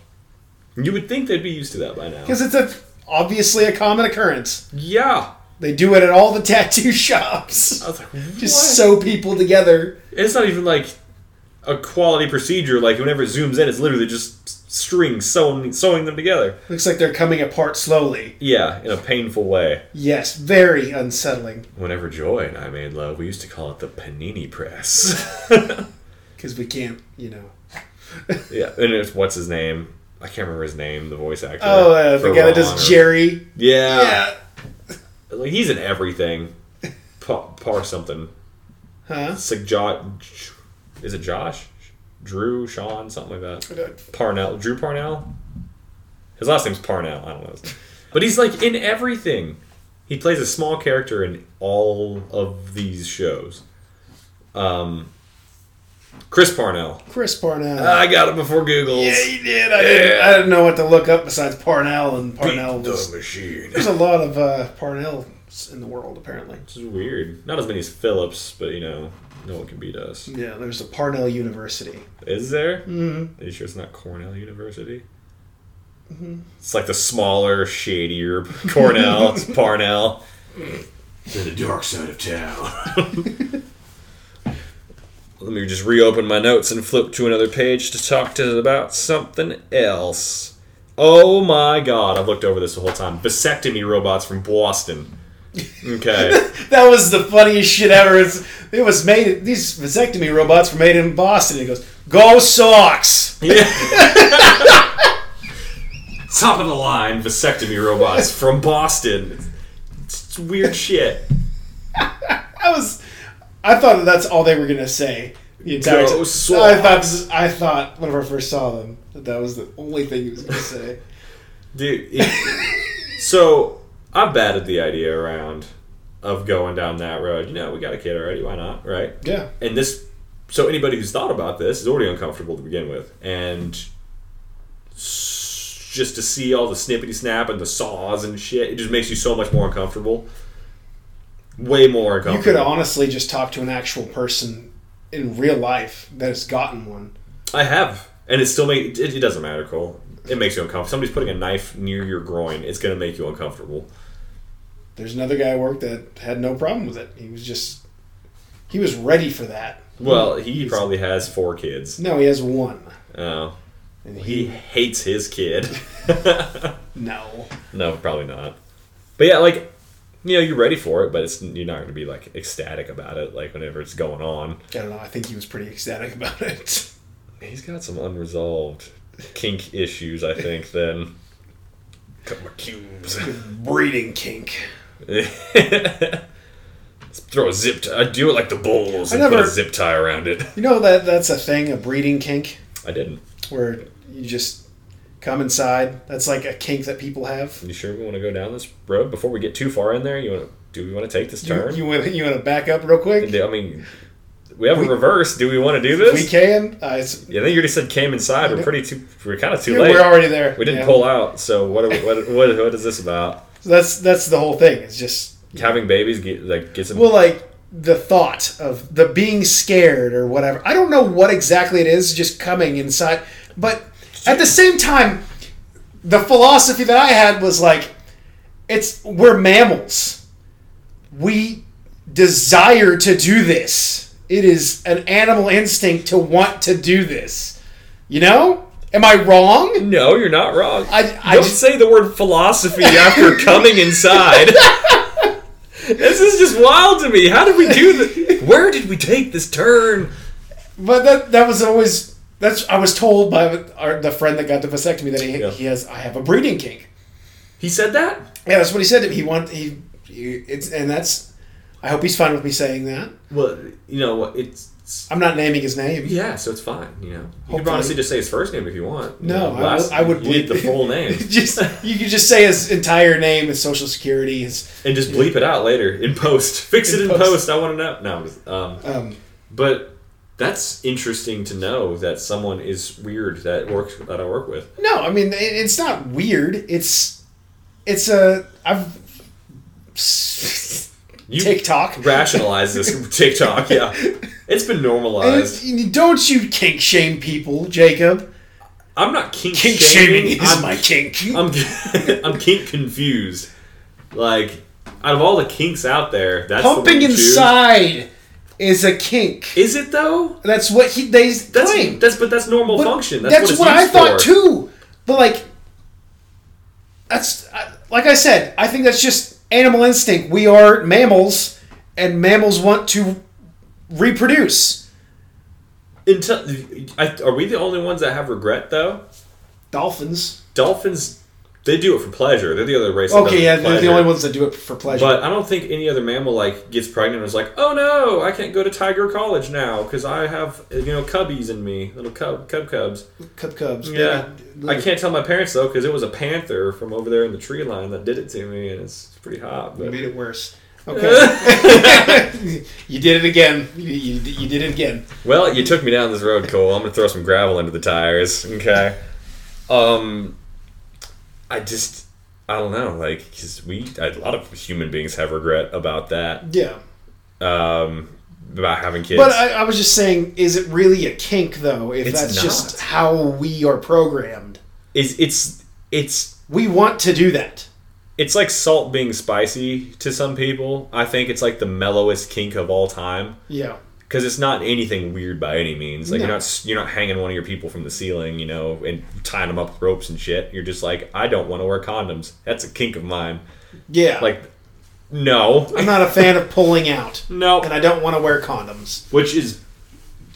You would think they'd be used to that by now. Because it's a obviously a common occurrence. Yeah. They do it at all the tattoo shops. I was like, Just sew people together. it's not even like a quality procedure. Like whenever it zooms in, it's literally just strings sewing sewing them together. Looks like they're coming apart slowly. Yeah, in a painful way. Yes, very unsettling. Whenever Joy and I made love, we used to call it the panini press. Because we can't, you know. yeah, and it's what's his name? I can't remember his name. The voice actor. Oh, uh, the guy that does Jerry. Yeah, Yeah. like he's in everything. Pa, par something. Huh? Josh. Is it Josh? Drew, Sean, something like that. Parnell, Drew Parnell. His last name's Parnell. I don't know. But he's like in everything. He plays a small character in all of these shows. Um, Chris Parnell. Chris Parnell. I got it before Google. yeah, you did. I, didn't, I didn't know what to look up besides Parnell, and Parnell Beat the machine. There's a lot of uh, Parnells in the world, apparently. Which is weird. Not as many as Phillips, but you know, no one can beat us. Yeah, there's a Parnell University. Is there? Mm-hmm. Are you sure it's not Cornell University? It's like the smaller, shadier Cornell. it's Parnell. To the dark side of town. Let me just reopen my notes and flip to another page to talk to about something else. Oh my god, I've looked over this the whole time. Vasectomy robots from Boston. Okay. That was the funniest shit ever. It's, it was made. These vasectomy robots were made in Boston. It goes, "Go Sox!" Yeah. Top of the line vasectomy robots from Boston. It's, it's weird shit. I thought that that's all they were gonna say. The entire Go time. I thought. I thought whenever I first saw them that that was the only thing he was gonna say. Dude, it- so I've batted the idea around of going down that road. You know, we got a kid already. Why not? Right? Yeah. And this, so anybody who's thought about this is already uncomfortable to begin with, and just to see all the snippety snap and the saws and shit, it just makes you so much more uncomfortable. Way more uncomfortable. You could honestly just talk to an actual person in real life that has gotten one. I have, and it still make it, it doesn't matter, Cole. It makes you uncomfortable. Somebody's putting a knife near your groin. It's gonna make you uncomfortable. There's another guy I worked that had no problem with it. He was just. He was ready for that. Well, he probably has four kids. No, he has one. Oh, And he he. hates his kid. No. no, probably not. But yeah, like you know, you're ready for it, but it's you're not gonna be like ecstatic about it. Like whenever it's going on, I don't know. I think he was pretty ecstatic about it. he's got some unresolved kink issues. I think then. Cut my cubes. Breeding kink. Throw a zip tie. I do it like the bulls I and put never- a zip tie around it. You know that that's a thing, a breeding kink, I didn't. where you just come inside. That's like a kink that people have. You sure we want to go down this road before we get too far in there? You want to? Do we want to take this turn? you want you want to back up real quick? I mean, we have a reverse. Do we want to do this? We can. Uh, Yeah, I think you already said came inside. We're pretty too. We're kind of too late. we're already there. we didn't Yeah. pull out. So what? Are we, what, what? What is this about? So that's that's the whole thing. It's just Having babies get like gets them. well, like the thought of the being scared or whatever. I don't know what exactly it is. Just coming inside, but at the same time, the philosophy that I had was like, it's we're mammals. We desire to do this. It is an animal instinct to want to do this. You know? Am I wrong? no, you're not wrong. I- I Don't just- say the word philosophy after coming inside. this is just wild to me. How did we do this? Where did we take this turn? But that that was always that's I was told by our, the friend that got the vasectomy that he, Yeah. he has I have a breeding kink. He said that. Yeah, that's what he said to me. He want he, he it's and that's I hope he's fine with me saying that. Well, you know what? It's I'm not naming his name. yeah, so it's fine. You know, you can Hopefully. honestly just say his first name if you want. You No, know, I last- would- I would bleep the full name just you could just say his entire name, his social security, his and just bleep it out later in post. Fix In it in post. post. I want to know. No, um, um but that's interesting to know that someone is weird that works that I work with. no, I mean it's not weird. It's it's a I've You TikTok. rationalize this TikTok. Yeah, it's been normalized. don't you kink shame people, Jacob? I'm not kink, Kink shaming. shaming is I'm, my kink. I'm I'm kink confused. Like out of all the kinks out there, that's the Pumping choose. inside. Is a kink. Is it though? That's what he they That's claim. that's but that's normal But function. That's, That's, what, what, I thought for. too. But like, that's like I said. I think that's just animal instinct. We are mammals, and mammals want to reproduce. Until, are we the only ones that have regret though? Dolphins. Dolphins, they do it for pleasure. They're the other race. that Okay, yeah, for they're the only ones that do it for pleasure. But I don't think any other mammal like gets pregnant and is like, oh no, I can't go to Tiger College now because I have you know cubbies in me, little cub cub cubs. Cub Cubs. Yeah, baby- I can't tell my parents though because it was a panther from over there in the tree line that did it to me, and it's pretty hot. You made it worse. Okay. you did it again. You, you, you did it again. well, you took me down this road, Cole. I'm gonna throw some gravel into the tires. Okay. Um, I just I don't know, like because we a lot of human beings have regret about that. Yeah. Um, about having kids. But I, I was just saying, is it really a kink though? If It's that's not. just how we are programmed, is it's it's we want to do that. it's like salt being spicy to some people. I think it's like the mellowest kink of all time Yeah. Because it's not anything weird by any means. Like No. you're not you're not hanging one of your people from the ceiling, you know, and tying them up with ropes and shit. You're just like, I don't want to wear condoms. That's a kink of mine. Yeah. Like, no, I'm not a fan of pulling out, no, and I don't want to wear condoms. which is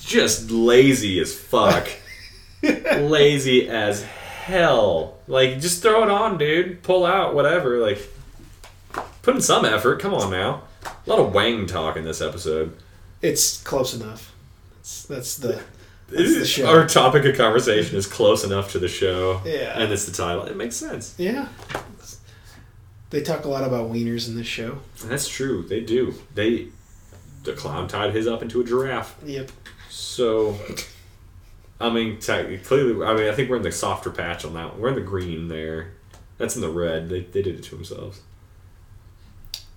just lazy as fuck. lazy as hell. Like, just throw it on, dude. Pull out, whatever. Like, put in some effort. Come on now. A lot of wang talk in this episode. It's close enough. That's, that's the. That's the show. Our topic of conversation is close enough to the show. Yeah. And it's the title. It makes sense. Yeah. They talk a lot about wieners in this show. That's true. They do. They. The clown tied his up into a giraffe. Yep. So, I mean, clearly, I mean, I think we're in the softer patch on that one. We're in the green there. That's in the red. They, they did it to themselves.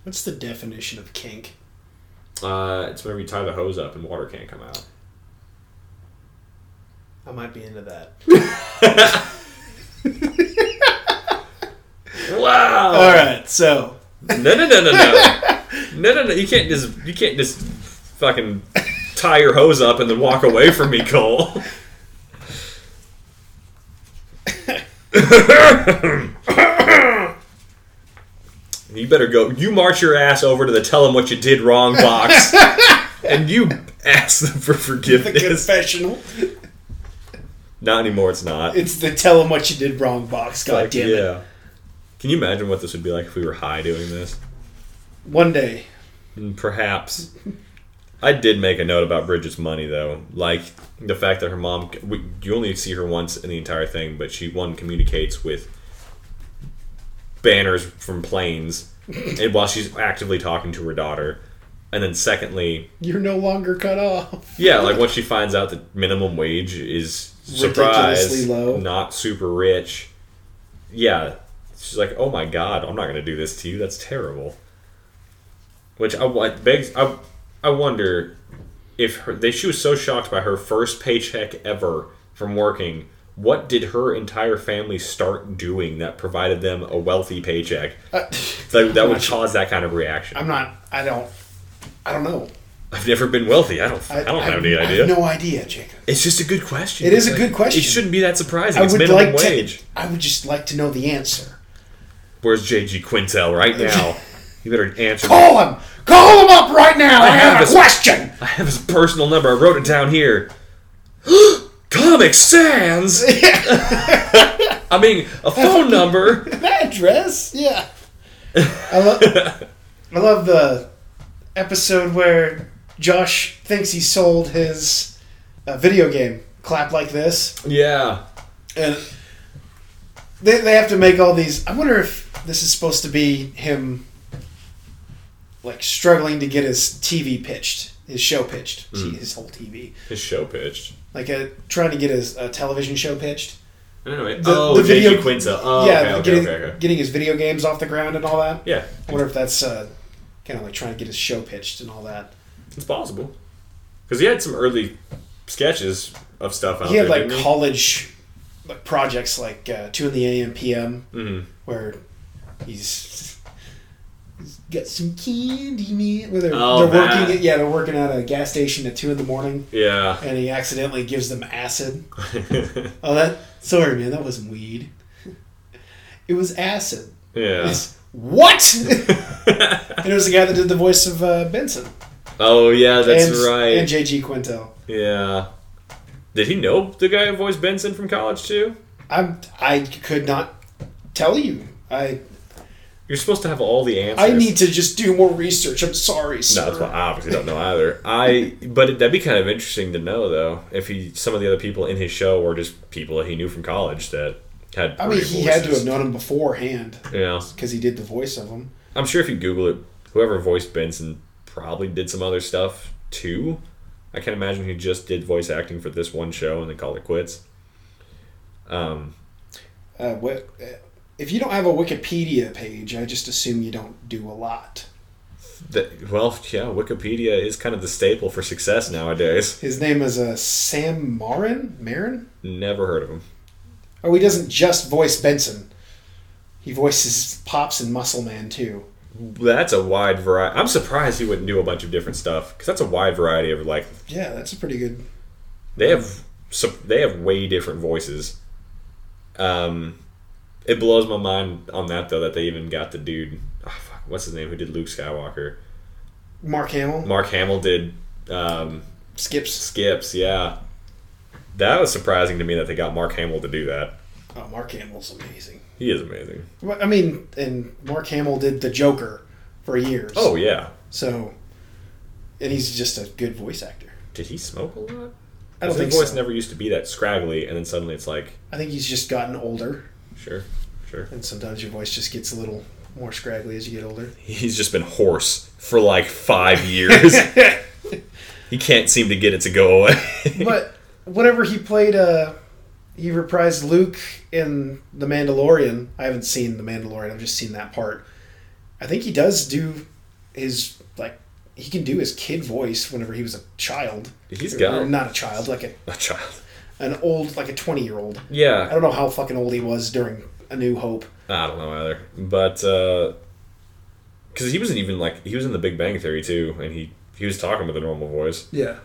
What's the definition of kink? Uh, it's whenever you tie the hose up and water can't come out. I might be into that. Wow! All right, so No, no, no, no, no, no, no, no! You can't just you can't just fucking tie your hose up and then walk away from me, Cole. you better go. You march your ass over to the "Tell them what you did wrong" box, and you ask them for forgiveness. the confessional. Not anymore. It's not. It's the tell them what you did wrong box. God Like, damn it. yeah. Can you imagine what this would be like if we were high doing this? One day. Mm, Perhaps. I did make a note about Bridget's money, though. Like the fact that her mom, we, you only see her once in the entire thing, but she one communicates with banners from planes, and while she's actively talking to her daughter, and then secondly, You're no longer cut off. yeah, like once she finds out that minimum wage is surprise, low. not super rich. Yeah, she's like, "Oh my god, I'm not going to do this to you. That's terrible." Which I what begs I I wonder if her they she was so shocked by her first paycheck ever from working. What did her entire family start doing that provided them a wealthy paycheck? Uh, Like that would cause that kind of reaction. I'm not. I don't. I don't know. I've never been wealthy. I don't. I, don't have any I idea. have no idea, Jacob. It's just a good question. It is a good question. It shouldn't be that surprising. I it's would like wage. to. I would just like to know the answer. Where's JG Quintel right now? you better answer. Call him. Call him up right now. I, I have, have a his- question. I have his personal number. I wrote it down here. Comic Sans. I mean, a phone number. address. Yeah. I love. I love the episode where Josh thinks he sold his uh, video game. Clap like this, Yeah. and they they have to make all these. I wonder if this is supposed to be him, like struggling to get his TV pitched, his show pitched, Hmm. his whole TV, His show pitched. Like a, trying to get his uh, television show pitched. Anyway. The- oh, the JG video- Quintel. Oh, yeah, okay, okay, getting, okay, getting his video games off the ground and all that. Yeah, I wonder if that's uh, kind of like trying to get his show pitched and all that. it's possible. Because he had some early sketches of stuff out he had there. like college like projects like uh, two in the AM PM Mhm. where he's Got some candy, man. Where they're, Oh, they're working. At, yeah, they're working at a gas station at two in the morning, Yeah. and he accidentally gives them acid. Oh, that sorry, man. That wasn't weed. It was acid. yeah. It's- what? and it was the guy that did the voice of uh, Benson. Oh yeah, that's and, right. And J.G. Quintel. yeah. Did he know the guy who voiced Benson from college too? I'm. I could not tell you. I. You're supposed to have all the answers. I need to just do more research. I'm sorry, No, sir. that's why I obviously don't know either. I, but that'd be kind of interesting to know though if he, some of the other people in his show were just people that he knew from college that had. I mean, he had to have known him beforehand Yeah, because he did the voice of him. I'm sure if you Google it, whoever voiced Benson probably did some other stuff too. I can't imagine he just did voice acting for this one show and then called it quits. Um, Uh, what, uh, if you don't have a Wikipedia page, I just assume you don't do a lot. that, well, yeah, Wikipedia is kind of the staple for success nowadays. His name is uh, Sam Marin. Marin? Never heard of him. Oh, he doesn't just voice Benson. He voices Pops and Muscle Man too. That's a wide variety. I'm surprised he wouldn't do a bunch of different stuff because that's a wide variety of like Yeah, that's a pretty good. they have so they have way different voices. Um, it blows my mind on that though that they even got the dude. Oh, fuck, what's his name? Who did Luke Skywalker? Mark Hamill Mark Hamill did um, skips. Skips. Yeah, that was surprising to me that they got Mark Hamill to do that. Oh, Mark Hamill's amazing. He is amazing. Well, I mean, and Mark Hamill did the Joker for years. Oh yeah, so, and he's just a good voice actor. did he smoke a lot? I don't think His voice so. never used to be that scraggly, and then suddenly it's like, I think he's just gotten older, sure, sure. and sometimes your voice just gets a little more scraggly as you get older. He's just been hoarse for like five years. he can't seem to get it to go away. but whenever he played, uh, he reprised Luke in The Mandalorian. I haven't seen The Mandalorian. I've just seen that part. I think he does do his like he can do his kid voice whenever he was a child. He's Or got not a child, like a, a child. An old, like a twenty year old. Yeah i don't know how fucking old he was during A New Hope. I don't know either, but because he wasn't even like he was in The Big Bang Theory too, and he he was talking with a normal voice. Yeah.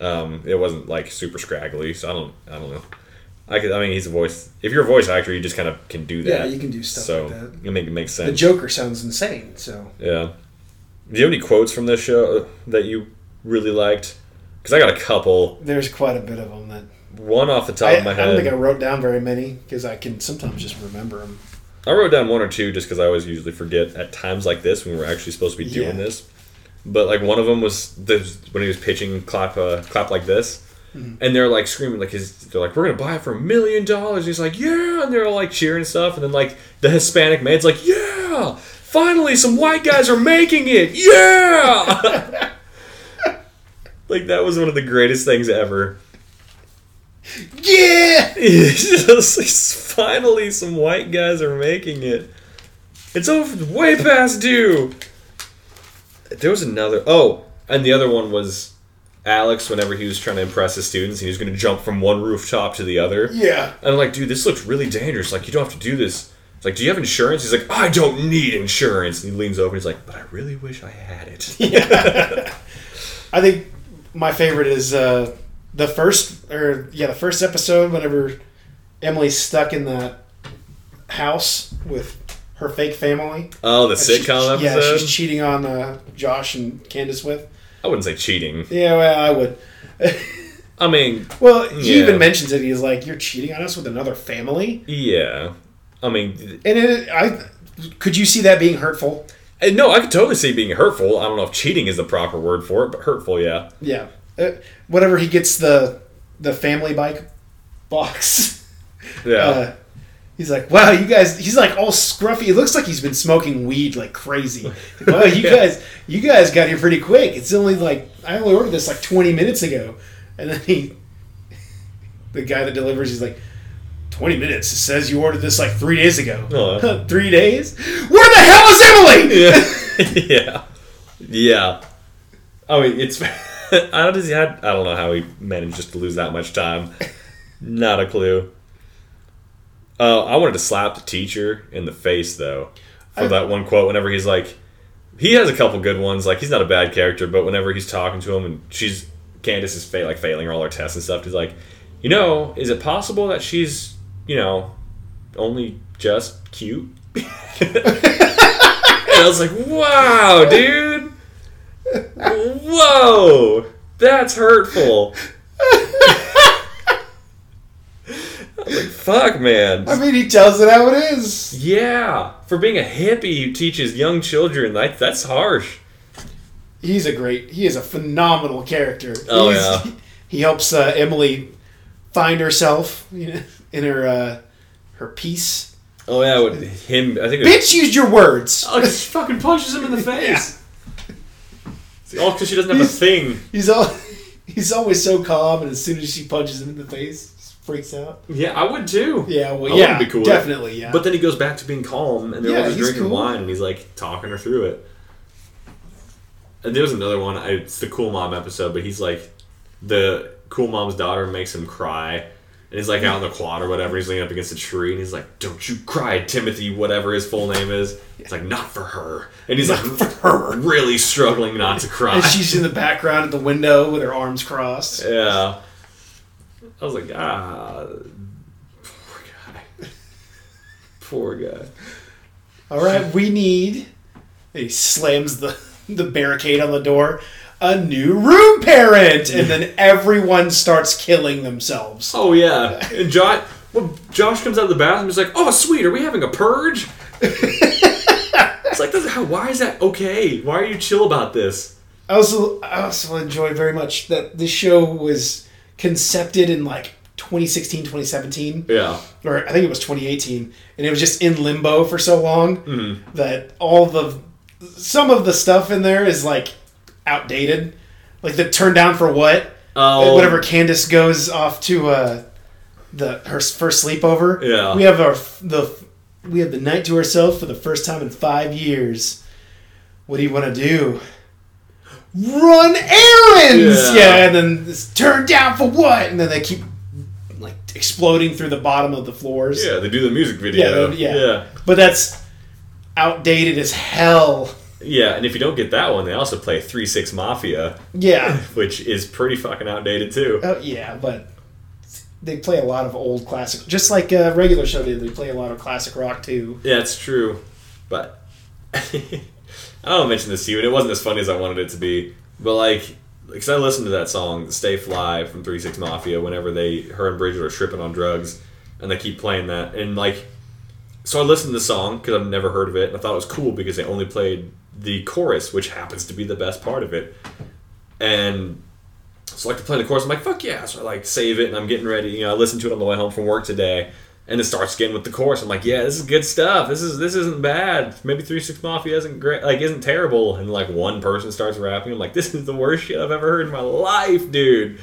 Um, it wasn't like super scraggly, so I don't I don't know. I could I mean he's a voice. If you're a voice actor, you just kind of can do that. Yeah, you can do stuff so like that. it make it makes sense. The Joker sounds insane. So Yeah. Do you have any quotes from this show that you really liked? Because I got a couple. there's quite a bit of them that One off the top I, of my head. I don't think I wrote down very many because I can sometimes just remember them. I wrote down one or two just because I always usually forget at times like this when we're actually supposed to be doing Yeah. this. But like one of them was the, when he was pitching clap uh, clap like this, Mm-hmm. and they're like screaming like his they're like we're gonna buy it for a million dollars. He's like yeah, and they're all like cheering and stuff, and then like the Hispanic man's like yeah, finally some white guys are making it, yeah. like that was one of the greatest things ever. Yeah. It's just like, finally some white guys are making it. It's over way past due. There was another oh, and the other one was Alex whenever he was trying to impress his students, he was gonna jump from one rooftop to the other. Yeah. And I'm like, dude, this looks really dangerous. Like you don't have to do this. It's like, do you have insurance? He's like, I don't need insurance. And he leans over and he's like, but I really wish I had it. Yeah. I think my favorite is uh, the first, or yeah, the first episode. Whenever Emily's stuck in that house with her fake family. Oh, the And she- sitcom episode? Yeah, she's cheating on uh, Josh and Candice with. I wouldn't say cheating. Yeah, well, I would. I mean, Well, he Yeah. even mentions it. He's like, "You're cheating on us with another family," yeah. I mean, and it, I could you see that being hurtful? Uh, No, I could totally see it being hurtful. I don't know if cheating is the proper word for it, but hurtful, yeah. Yeah. Uh, whenever he gets the the family bike box, Yeah. uh, he's like, "Wow, you guys!" He's like all scruffy. It looks like he's been smoking weed like crazy. Like, wow, you Yeah. guys, you guys got here pretty quick. It's only like I only ordered this like twenty minutes ago, and then he, the guy that delivers, he's like. 20 minutes. It says you ordered this like three days ago. Oh. three days? Where the hell is Emily? yeah. yeah. Yeah. I mean, it's. how does he? I don't know how he managed just to lose that much time. Not a clue. Uh, I wanted to slap the teacher in the face though for I- that one quote. Whenever he's like, he has a couple good ones. Like he's not a bad character, but whenever he's talking to him and she's Candice is fa- like failing all her tests and stuff, he's like, you know, is it possible that she's you know only just cute? and I was like, wow, dude, whoa, that's hurtful. Like, fuck, man. I mean, he tells it how it is. Yeah, for being a hippie who teaches young children, like that's harsh. He's a great. He is a phenomenal character. Oh, He's- yeah. He helps uh, Emily find herself you know, in her uh, her peace. Oh yeah, with him, I think. It was, Bitch, used your words. oh, he fucking punches him in the face. It's all oh, because she doesn't have a thing. He's all. He's always so calm, and as soon as she punches him in the face, he freaks out. Yeah, I would too. Yeah, well, I yeah, be cool definitely, yeah. But then he goes back to being calm, and they're Yeah, all just drinking cool. wine, and he's like talking her through it. And there was another one. I, it's the Cool Mom episode, but he's like, the Cool Mom's daughter makes him cry, and he's like out in the quad or whatever. He's leaning up against a tree, and he's like, "Don't you cry, Timothy, whatever his full name is." It's like not for her, and he's like really struggling not to cry. and she's in the background at the window with her arms crossed. Yeah. I was like, ah, poor guy. Poor guy. All right, we need. He slams the the barricade on the door. A new room parent, and then everyone starts killing themselves. Oh yeah, and Josh. Well, Josh comes out of the bathroom. He's like, "Oh, sweet, are we having a purge?" it's like, how, why is that okay? Why are you chill about this? I also I also enjoy very much that this show was concepted in like 2016, 2017, Yeah, or I think it was 2018, and it was just in limbo for so long Mm-hmm. that all the some of the stuff in there is like outdated, like the turn down for what. Oh. whenever Candice goes off to uh, the her first sleepover, Yeah. we have our the we have the night to ourselves for the first time in five years. What do you want to do? Run errands, Yeah. yeah. and then this turn down for what? And then they keep like exploding through the bottom of the floors. yeah. They do the music video. Yeah, yeah. yeah, But that's outdated as hell. Yeah, And if you don't get that one, they also play Three Six Mafia, Yeah, which is pretty fucking outdated too. oh, yeah, but they play a lot of old classic, just like a regular show did. They play a lot of classic rock too. Yeah, it's true. But I don't mention this to you, and it wasn't as funny as I wanted it to be. But like, because I listened to that song "Stay Fly" from Three Six Mafia whenever they her and Bridget are tripping on drugs, and they keep playing that, and like, so I listened to the song because I've never heard of it, and I thought it was cool because they only played the chorus, which happens to be the best part of it, and. So like to play the chorus, I'm like, fuck yeah. So I like save it and I'm getting ready. You know, I listen to it on the way home from work today and it starts again with the chorus. I'm like, yeah, this is good stuff. This is this isn't bad. Maybe Three Six Mafia isn't great, like isn't terrible. And like one person starts rapping, I'm like, this is the worst shit I've ever heard in my life, dude.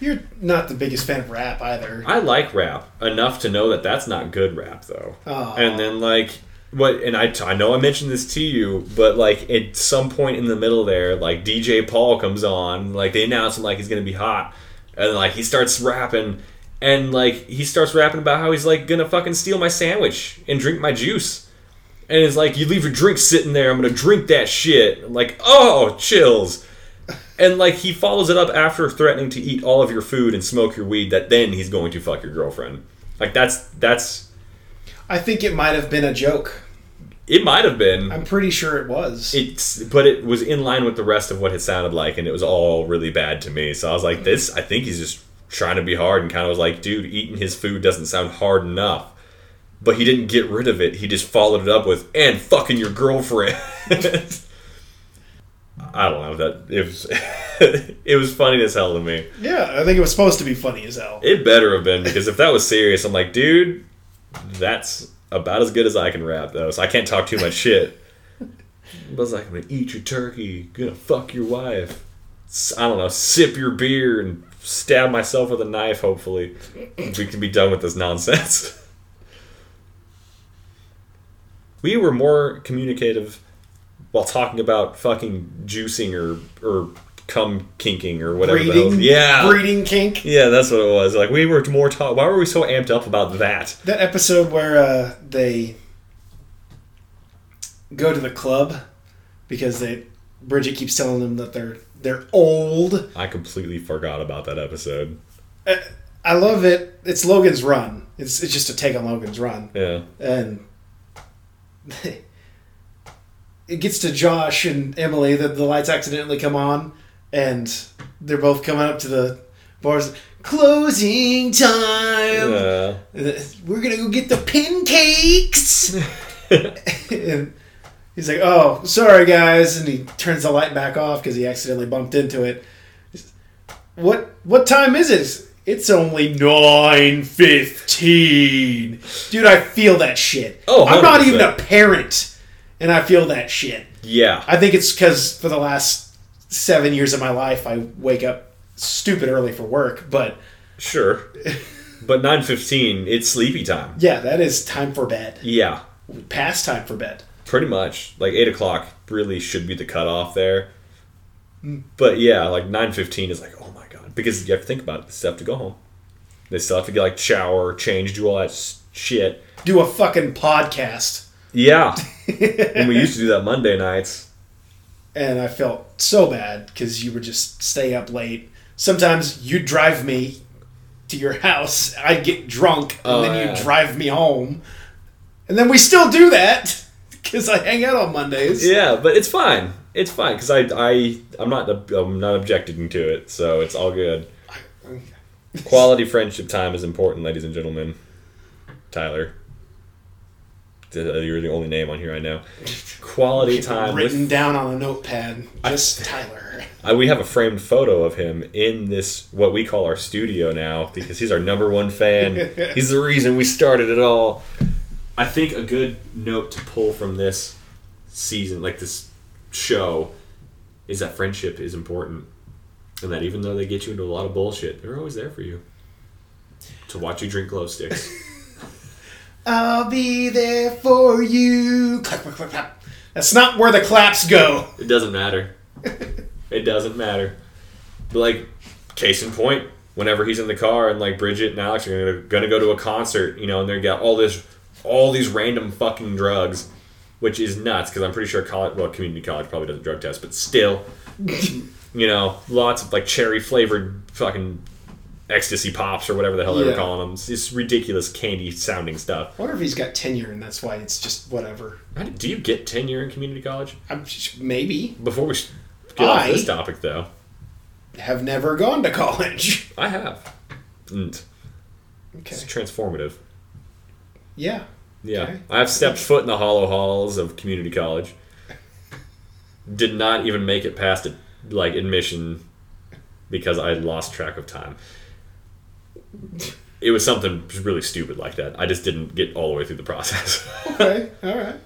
You're not the biggest fan of rap either. I like rap enough to know that that's not good rap though. Aw. And then like what? And I I know I mentioned this to you, but like at some point in the middle there, like DJ Paul comes on, like they announce him like he's gonna be hot, and like he starts rapping. And like he starts rapping about how he's like gonna fucking steal my sandwich and drink my juice, and it's like you leave your drink sitting there. I'm gonna drink that shit. I'm like, oh, chills. And like he follows it up after threatening to eat all of your food and smoke your weed. That then he's going to fuck your girlfriend. Like that's that's I think it might have been a joke. it. Might have been. I'm pretty sure it was. It's but it was in line with the rest of what it sounded like, and it was all really bad to me. So I was like, this. I think he's just trying to be hard, and kind of was like, dude, eating his food doesn't sound hard enough. But he didn't get rid of it. He just followed it up with and fucking your girlfriend. I don't know that it was. it was funny as hell to me. yeah, I think it was supposed to be funny as hell. It better have been because if that was serious, I'm like, dude, that's about as good as I can rap though. So I can't talk too much shit. But I was like, I'm gonna eat your turkey, gonna fuck your wife. I don't know, sip your beer and stab myself with a knife. Hopefully, we can be done with this nonsense. we were more communicative while talking about fucking juicing or or cum kinking or whatever. Breeding, Yeah, breeding kink. yeah, that's what it was. Like we were more talk. Why were we so amped up about that? That episode where uh, they go to the club because they Bridget keeps telling them that they're they're old. I completely forgot about that episode. Uh, I love it. It's Logan's run. It's it's just a take on Logan's run, Yeah. and it gets to Josh and Emily that the lights accidentally come on, and they're both coming up to the bars. Closing time. Yeah. We're gonna go get the pancakes. and he's like, "Oh, sorry guys," and he turns the light back off because he accidentally bumped into it. What what time is it? It's only nine fifteen. Dude, I feel that shit. Oh, I'm not even a parent, and I feel that shit. Yeah. I think it's because for the last seven years of my life, I wake up stupid early for work. But Sure. But 9:15, it's sleepy time. yeah, that is time for bed. Yeah. Past time for bed. Pretty much. Like 8 o'clock really should be the cutoff there. Mm. But yeah, like 9:15 is like, oh my god, because you have to think about it. They still have to go home. They still have to get like shower, change, do all that shit. Do a fucking podcast. Yeah. and we used to do that Monday nights. And I felt so bad because you would just stay up late. Sometimes you'd drive me to your house. I'd get drunk, and Oh, then yeah. you'd drive me home. And then we still do that because I hang out on Mondays. Yeah, but it's fine. It's fine because I I I'm not I'm not objecting to it, so it's all good. Quality friendship time is important, ladies and gentlemen. Tyler, you're the only name on here I know. Quality time. Written With, down on a notepad. Just Tyler. I, we have a framed photo of him in this what we call our studio now because he's our number one fan. he's the reason we started it all. I think a good note to pull from this season, like this show, is that friendship is important, and that even though they get you into a lot of bullshit, they're always there for you to watch you drink glow sticks. I'll be there for you. Clap, clap, clap, clap. That's not where the claps go. It doesn't matter. it doesn't matter. But like, case in point, whenever he's in the car and like Bridgette and Alex are gonna, gonna go to a concert, you know, and they got all this, all these random fucking drugs, which is nuts because I'm pretty sure college, well, community college probably doesn't drug test, but still, you know, lots of like cherry flavored fucking ecstasy pops or whatever the hell they were calling them. It's ridiculous candy sounding stuff. I wonder if he's got tenure and that's why it's just whatever. Do you get tenure in community college? Just, maybe. Before we get off this topic, though. Have never gone to college. I have. And Okay. it's transformative. Yeah. Yeah. Okay. I've stepped foot in the hollow halls of community college. Did not even make it past it, like admission because I lost track of time. It was something really stupid like that. I just didn't get all the way through the process. Okay. All right.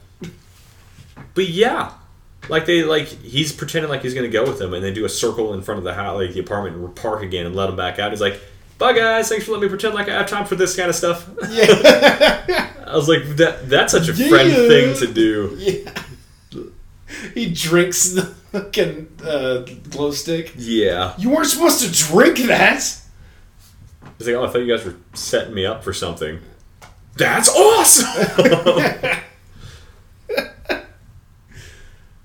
but yeah. Like they like he's pretending like he's gonna go with them and they do a circle in front of the house like the apartment and park again and let him back out. He's like, Bye guys, thanks for letting me pretend like I have time for this kind of stuff. Yeah. I was like, that that's such a friend thing to do. yeah. He drinks the fucking uh, glow stick. Yeah. You weren't supposed to drink that. He's like, oh, I thought you guys were setting me up for something. That's awesome!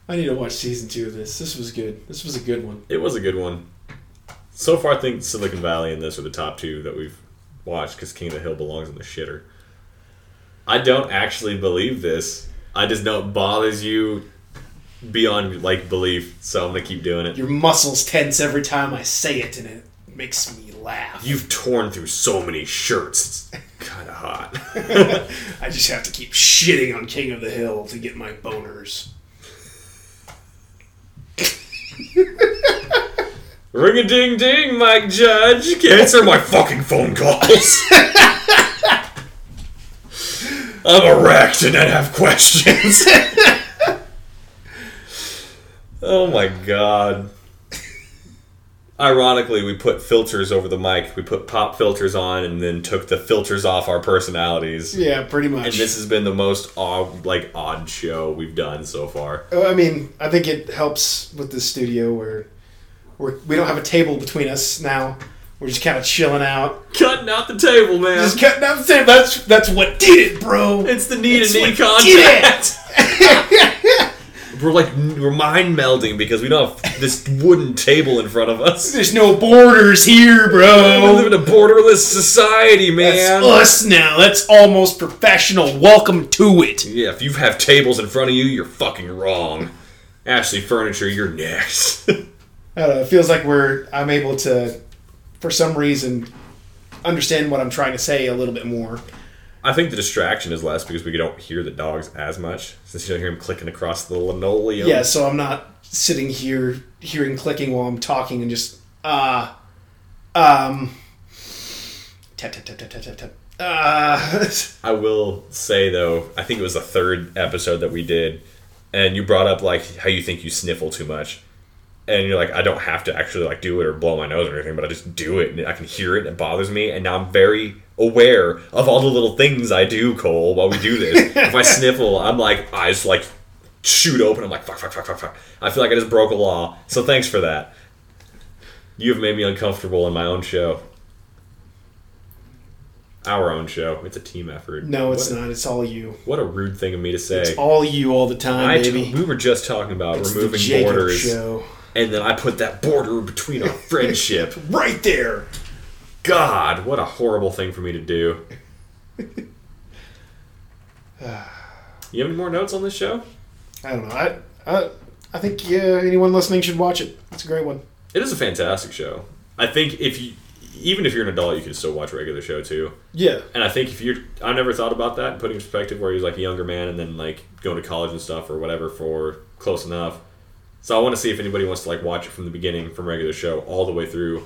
I need to watch season two of this. This was good. This was a good one. it was a good one. So far, I think Silicon Valley and this are the top two that we've watched because King of the Hill belongs in the shitter. I don't actually believe this. I just know it bothers you beyond like belief, so I'm gonna keep doing it. Your muscles tense every time I say it, and it makes me laugh. You've torn through so many shirts. It's kind of hot. I just have to keep shitting on King of the Hill to get my boners. Ring a ding ding, Mike Judge. Answer my fucking phone calls. I'm erect and I have questions. oh my god. Ironically, we put filters over the mic. We put pop filters on and then took the filters off our personalities. Yeah, pretty much. And this has been the most odd, like odd show we've done so far. Oh, I mean, I think it helps with the studio where we're, we don't have a table between us now. We're just kind of chilling out, Cutting out the table, man. just cutting out the table. That's that's what did it, bro. It's the knee to knee contact. we're like we're mind melding because we don't have this wooden table in front of us. There's no borders here, bro. We live in a borderless society, man. That's us now. That's almost professional. Welcome to it. Yeah, if you have tables in front of you, you're fucking wrong. Ashley Furniture, you're next. I don't know. It feels like we're. I'm able to, for some reason, understand what I'm trying to say a little bit more. I think the distraction is less because we don't hear the dogs as much since you don't hear them clicking across the linoleum. Yeah, so I'm not sitting here hearing clicking while I'm talking and just uh um tap tap tap tap tap tap tap. Uh, I will say though, I think it was the third episode that we did, and you brought up like how you think you sniffle too much, and you're like, I don't have to actually like do it or blow my nose or anything, but I just do it and I can hear it and it bothers me, and now I'm very aware of all the little things I do, Cole, while we do this. if I sniffle, I'm like eyes like shoot open. I'm like fuck fuck fuck fuck fuck. I feel like I just broke a law. So thanks for that. You have made me uncomfortable in my own show. Our own show. It's a team effort. no, it's What a- not. It's all you. what a rude thing of me to say. It's all you all the time, I baby. we were just talking about It's removing borders, show. And then I put that border between our friendship. Right there. God, what a horrible thing for me to do. You have any more notes on this show? I don't know. I I, I think yeah, anyone listening should watch it. It's a great one. It is a fantastic show. I think if you, even if you're an adult, you can still watch regular show too. Yeah. And I think if you're, I never thought about that, putting perspective where he's like a younger man and then like going to college and stuff or whatever for close enough. So I want to see if anybody wants to like watch it from the beginning, from regular show all the way through,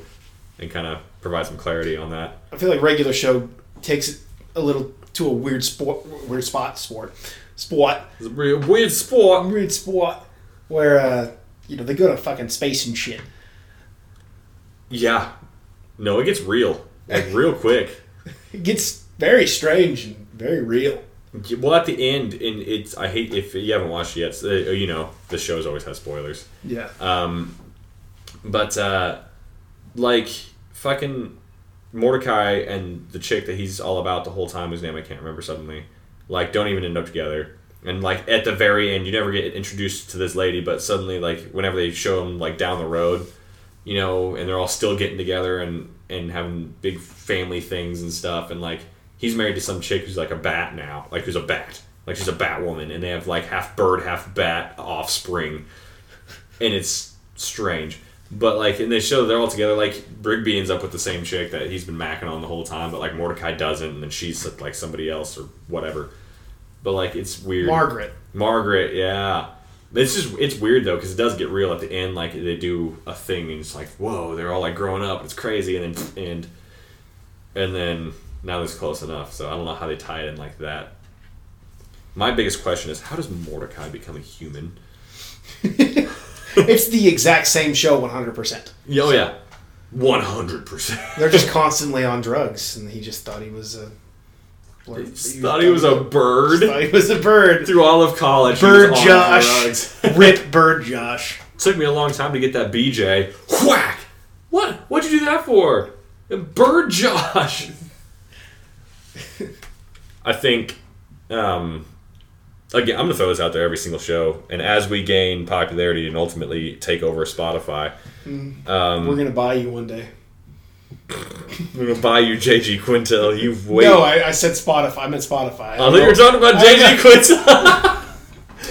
and kind of provide some clarity on that. I feel like regular show takes it a little to a weird sport, weird spot, sport, sport, It's a real weird sport. weird spot where uh, you know they go to fucking space and shit. Yeah, no, it gets real, like real quick. It gets very strange and very real. Well, at the end, and it's I hate if you haven't watched it yet. So, uh, you know, the shows always have spoilers. Yeah. Um, but uh, like fucking Mordecai and the chick that he's all about the whole time, whose name I can't remember suddenly, like don't even end up together. And like at the very end, you never get introduced to this lady, but suddenly like whenever they show them like down the road, you know, and they're all still getting together and and having big family things and stuff, and like he's married to some chick who's like a bat now, like who's a bat, like she's a bat woman, and they have like half bird, half bat offspring, and it's strange. But like in this show, they're all together. Like Rigby ends up with the same chick that he's been macking on the whole time, but like Mordecai doesn't, and then she's like somebody else or whatever. But like it's weird. Margaret. Margaret, yeah. It's just it's weird though because it does get real at the end. Like they do a thing and it's like whoa, they're all like growing up. It's crazy, and then and and then now it's close enough. So I don't know how they tie it in like that. My biggest question is how does Mordecai become a human? it's the exact same show, one hundred percent. Oh yeah, one hundred percent. They're just constantly on drugs, and he just thought he was a. Thought he was a bird. Thought he was a bird. Through all of college, Bird Josh. Rip Bird Josh. Took me a long time to get that BJ. Whack! What? What'd you do that for? Bird Josh. I think, um, again, I'm gonna throw this out there every single show, and as we gain popularity and ultimately take over Spotify, um, We're gonna buy you one day. we're gonna buy you JG Quintel. You wait. No, I, I said Spotify. I meant Spotify. I thought you were talking about JG Quintel.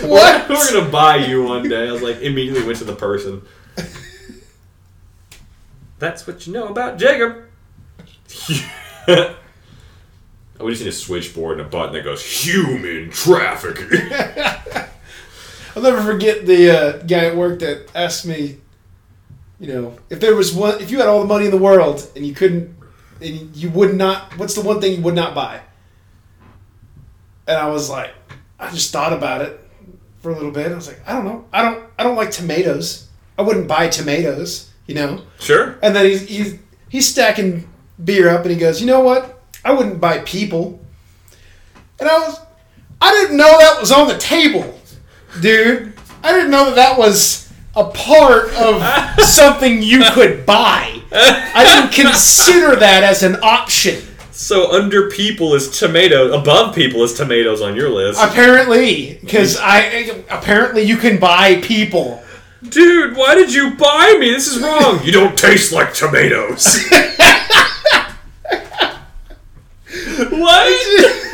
What? We're gonna buy you one day. I was like, immediately went to the person. That's what you know about Jacob. we just need a switchboard and a button that goes human trafficking. I'll never forget the uh, guy at work that asked me, you know, if there was one, if you had all the money in the world and you couldn't, and you would not, what's the one thing you would not buy? And I was like, I just thought about it for a little bit. I was like, I don't know, I don't, I don't like tomatoes. I wouldn't buy tomatoes, you know. sure. And then he's he's he's stacking beer up, and he goes, "You know what? I wouldn't buy people." And I was, I didn't know that was on the table, dude. I didn't know that that was a part of something you could buy. I didn't consider that as an option. So under people is tomato. Above people is tomatoes on your list. Apparently, because I apparently you can buy people. Dude, why did you buy me? This is wrong. you don't taste like tomatoes. What?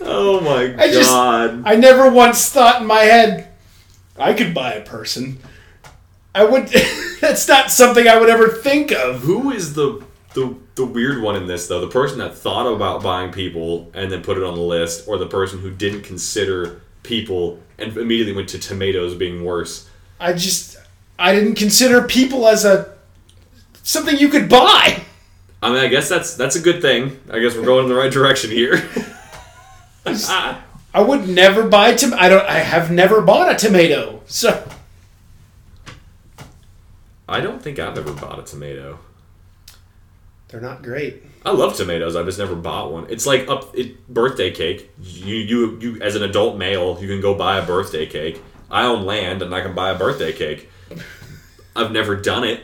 oh my I just- god. I never once thought in my head I could buy a person. I would. that's not something I would ever think of. Who is the, the the weird one in this though? The person that thought about buying people and then put it on the list, or the person who didn't consider people and immediately went to tomatoes being worse? I just I didn't consider people as a something you could buy. I mean, I guess that's that's a good thing. I guess we're going in the right direction here. I would never buy tom. I don't. I have never bought a tomato. So I don't think I've ever bought a tomato. they're not great. I love tomatoes. I've just never bought one. It's like up it, birthday cake. You you you as an adult male, you can go buy a birthday cake. I own land and I can buy a birthday cake. I've never done it.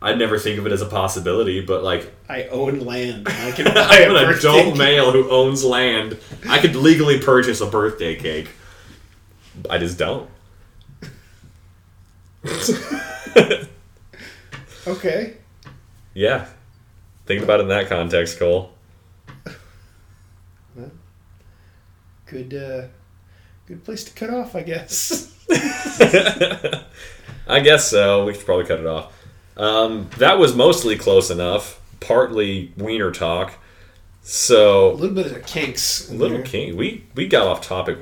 I'd never think of it as a possibility, but like I own land. I can buy I'm a an adult cake. male who owns land. I could legally purchase a birthday cake. I just don't. Okay. Yeah. Think about it in that context, Cole. Good. Uh, good place to cut off, I guess. I guess so. We should probably cut it off. Um, that was mostly close enough. Partly wiener talk. So a little bit of kinks. in little kink. we we got off topic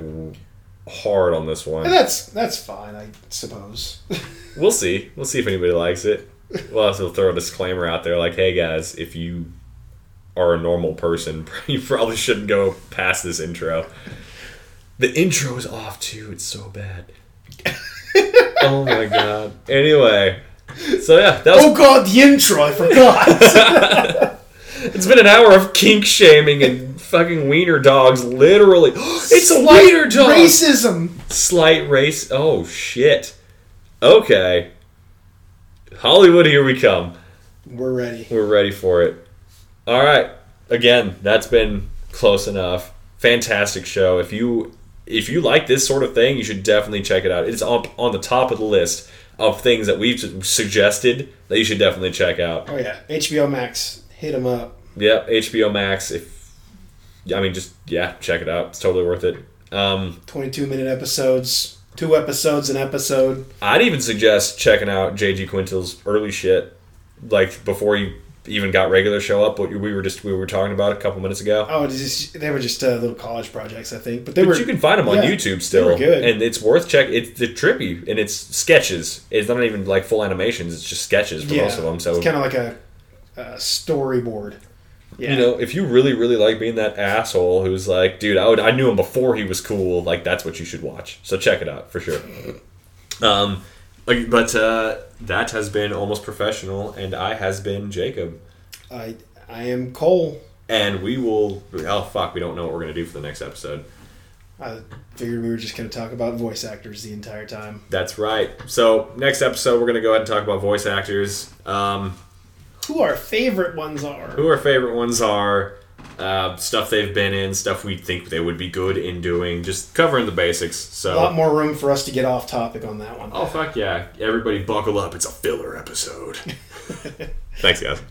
hard on this one. And that's that's fine, I suppose. We'll see. We'll see if anybody likes it. We'll also throw a disclaimer out there, like, "Hey guys, if you are a normal person, you probably shouldn't go past this intro." The intro is off too. It's so bad. oh my god. Anyway, so yeah, that was oh God, the intro! I forgot. It's been an hour of kink shaming and fucking wiener dogs, literally. it's a wiener dog! Racism. Slight race. Oh, shit. Okay. Hollywood, here we come. We're ready. We're ready for it. All right. Again, that's been close enough. Fantastic show. If you if you like this sort of thing, you should definitely check it out. It's up on the top of the list of things that we've suggested that you should definitely check out. Oh yeah, HBO Max. Hit them up. Yep, HBO Max. If I mean, just yeah, check it out. It's totally worth it. Um, Twenty-two minute episodes. Two episodes an episode. I'd even suggest checking out JG Quintel's early shit, like before he even got regular show up. What we were just we were talking about a couple minutes ago. Oh, just, they were just uh, little college projects, I think. But they But were. you can find them on yeah, YouTube still, good. and it's worth check. It's the trippy, and it's sketches. It's not even like full animations. It's just sketches for yeah, most of them. So it's kind of like a, a storyboard. Yeah. you know, if you really really like being that asshole who's like, dude, I would I knew him before he was cool. Like that's what you should watch. So check it out for sure. Um, like, but uh, that has been almost professional, and I has been Jacob. I I am Cole. And we will. Oh fuck, we don't know what we're gonna do for the next episode. I figured we were just going to talk about voice actors the entire time. That's right. So next episode, we're gonna go ahead and talk about voice actors. Um, Who our favorite ones are? who our favorite ones are, uh, stuff they've been in, stuff we think they would be good in doing, just covering the basics. So a lot more room for us to get off topic on that one. oh fuck yeah, everybody buckle up! It's a filler episode. Thanks, guys.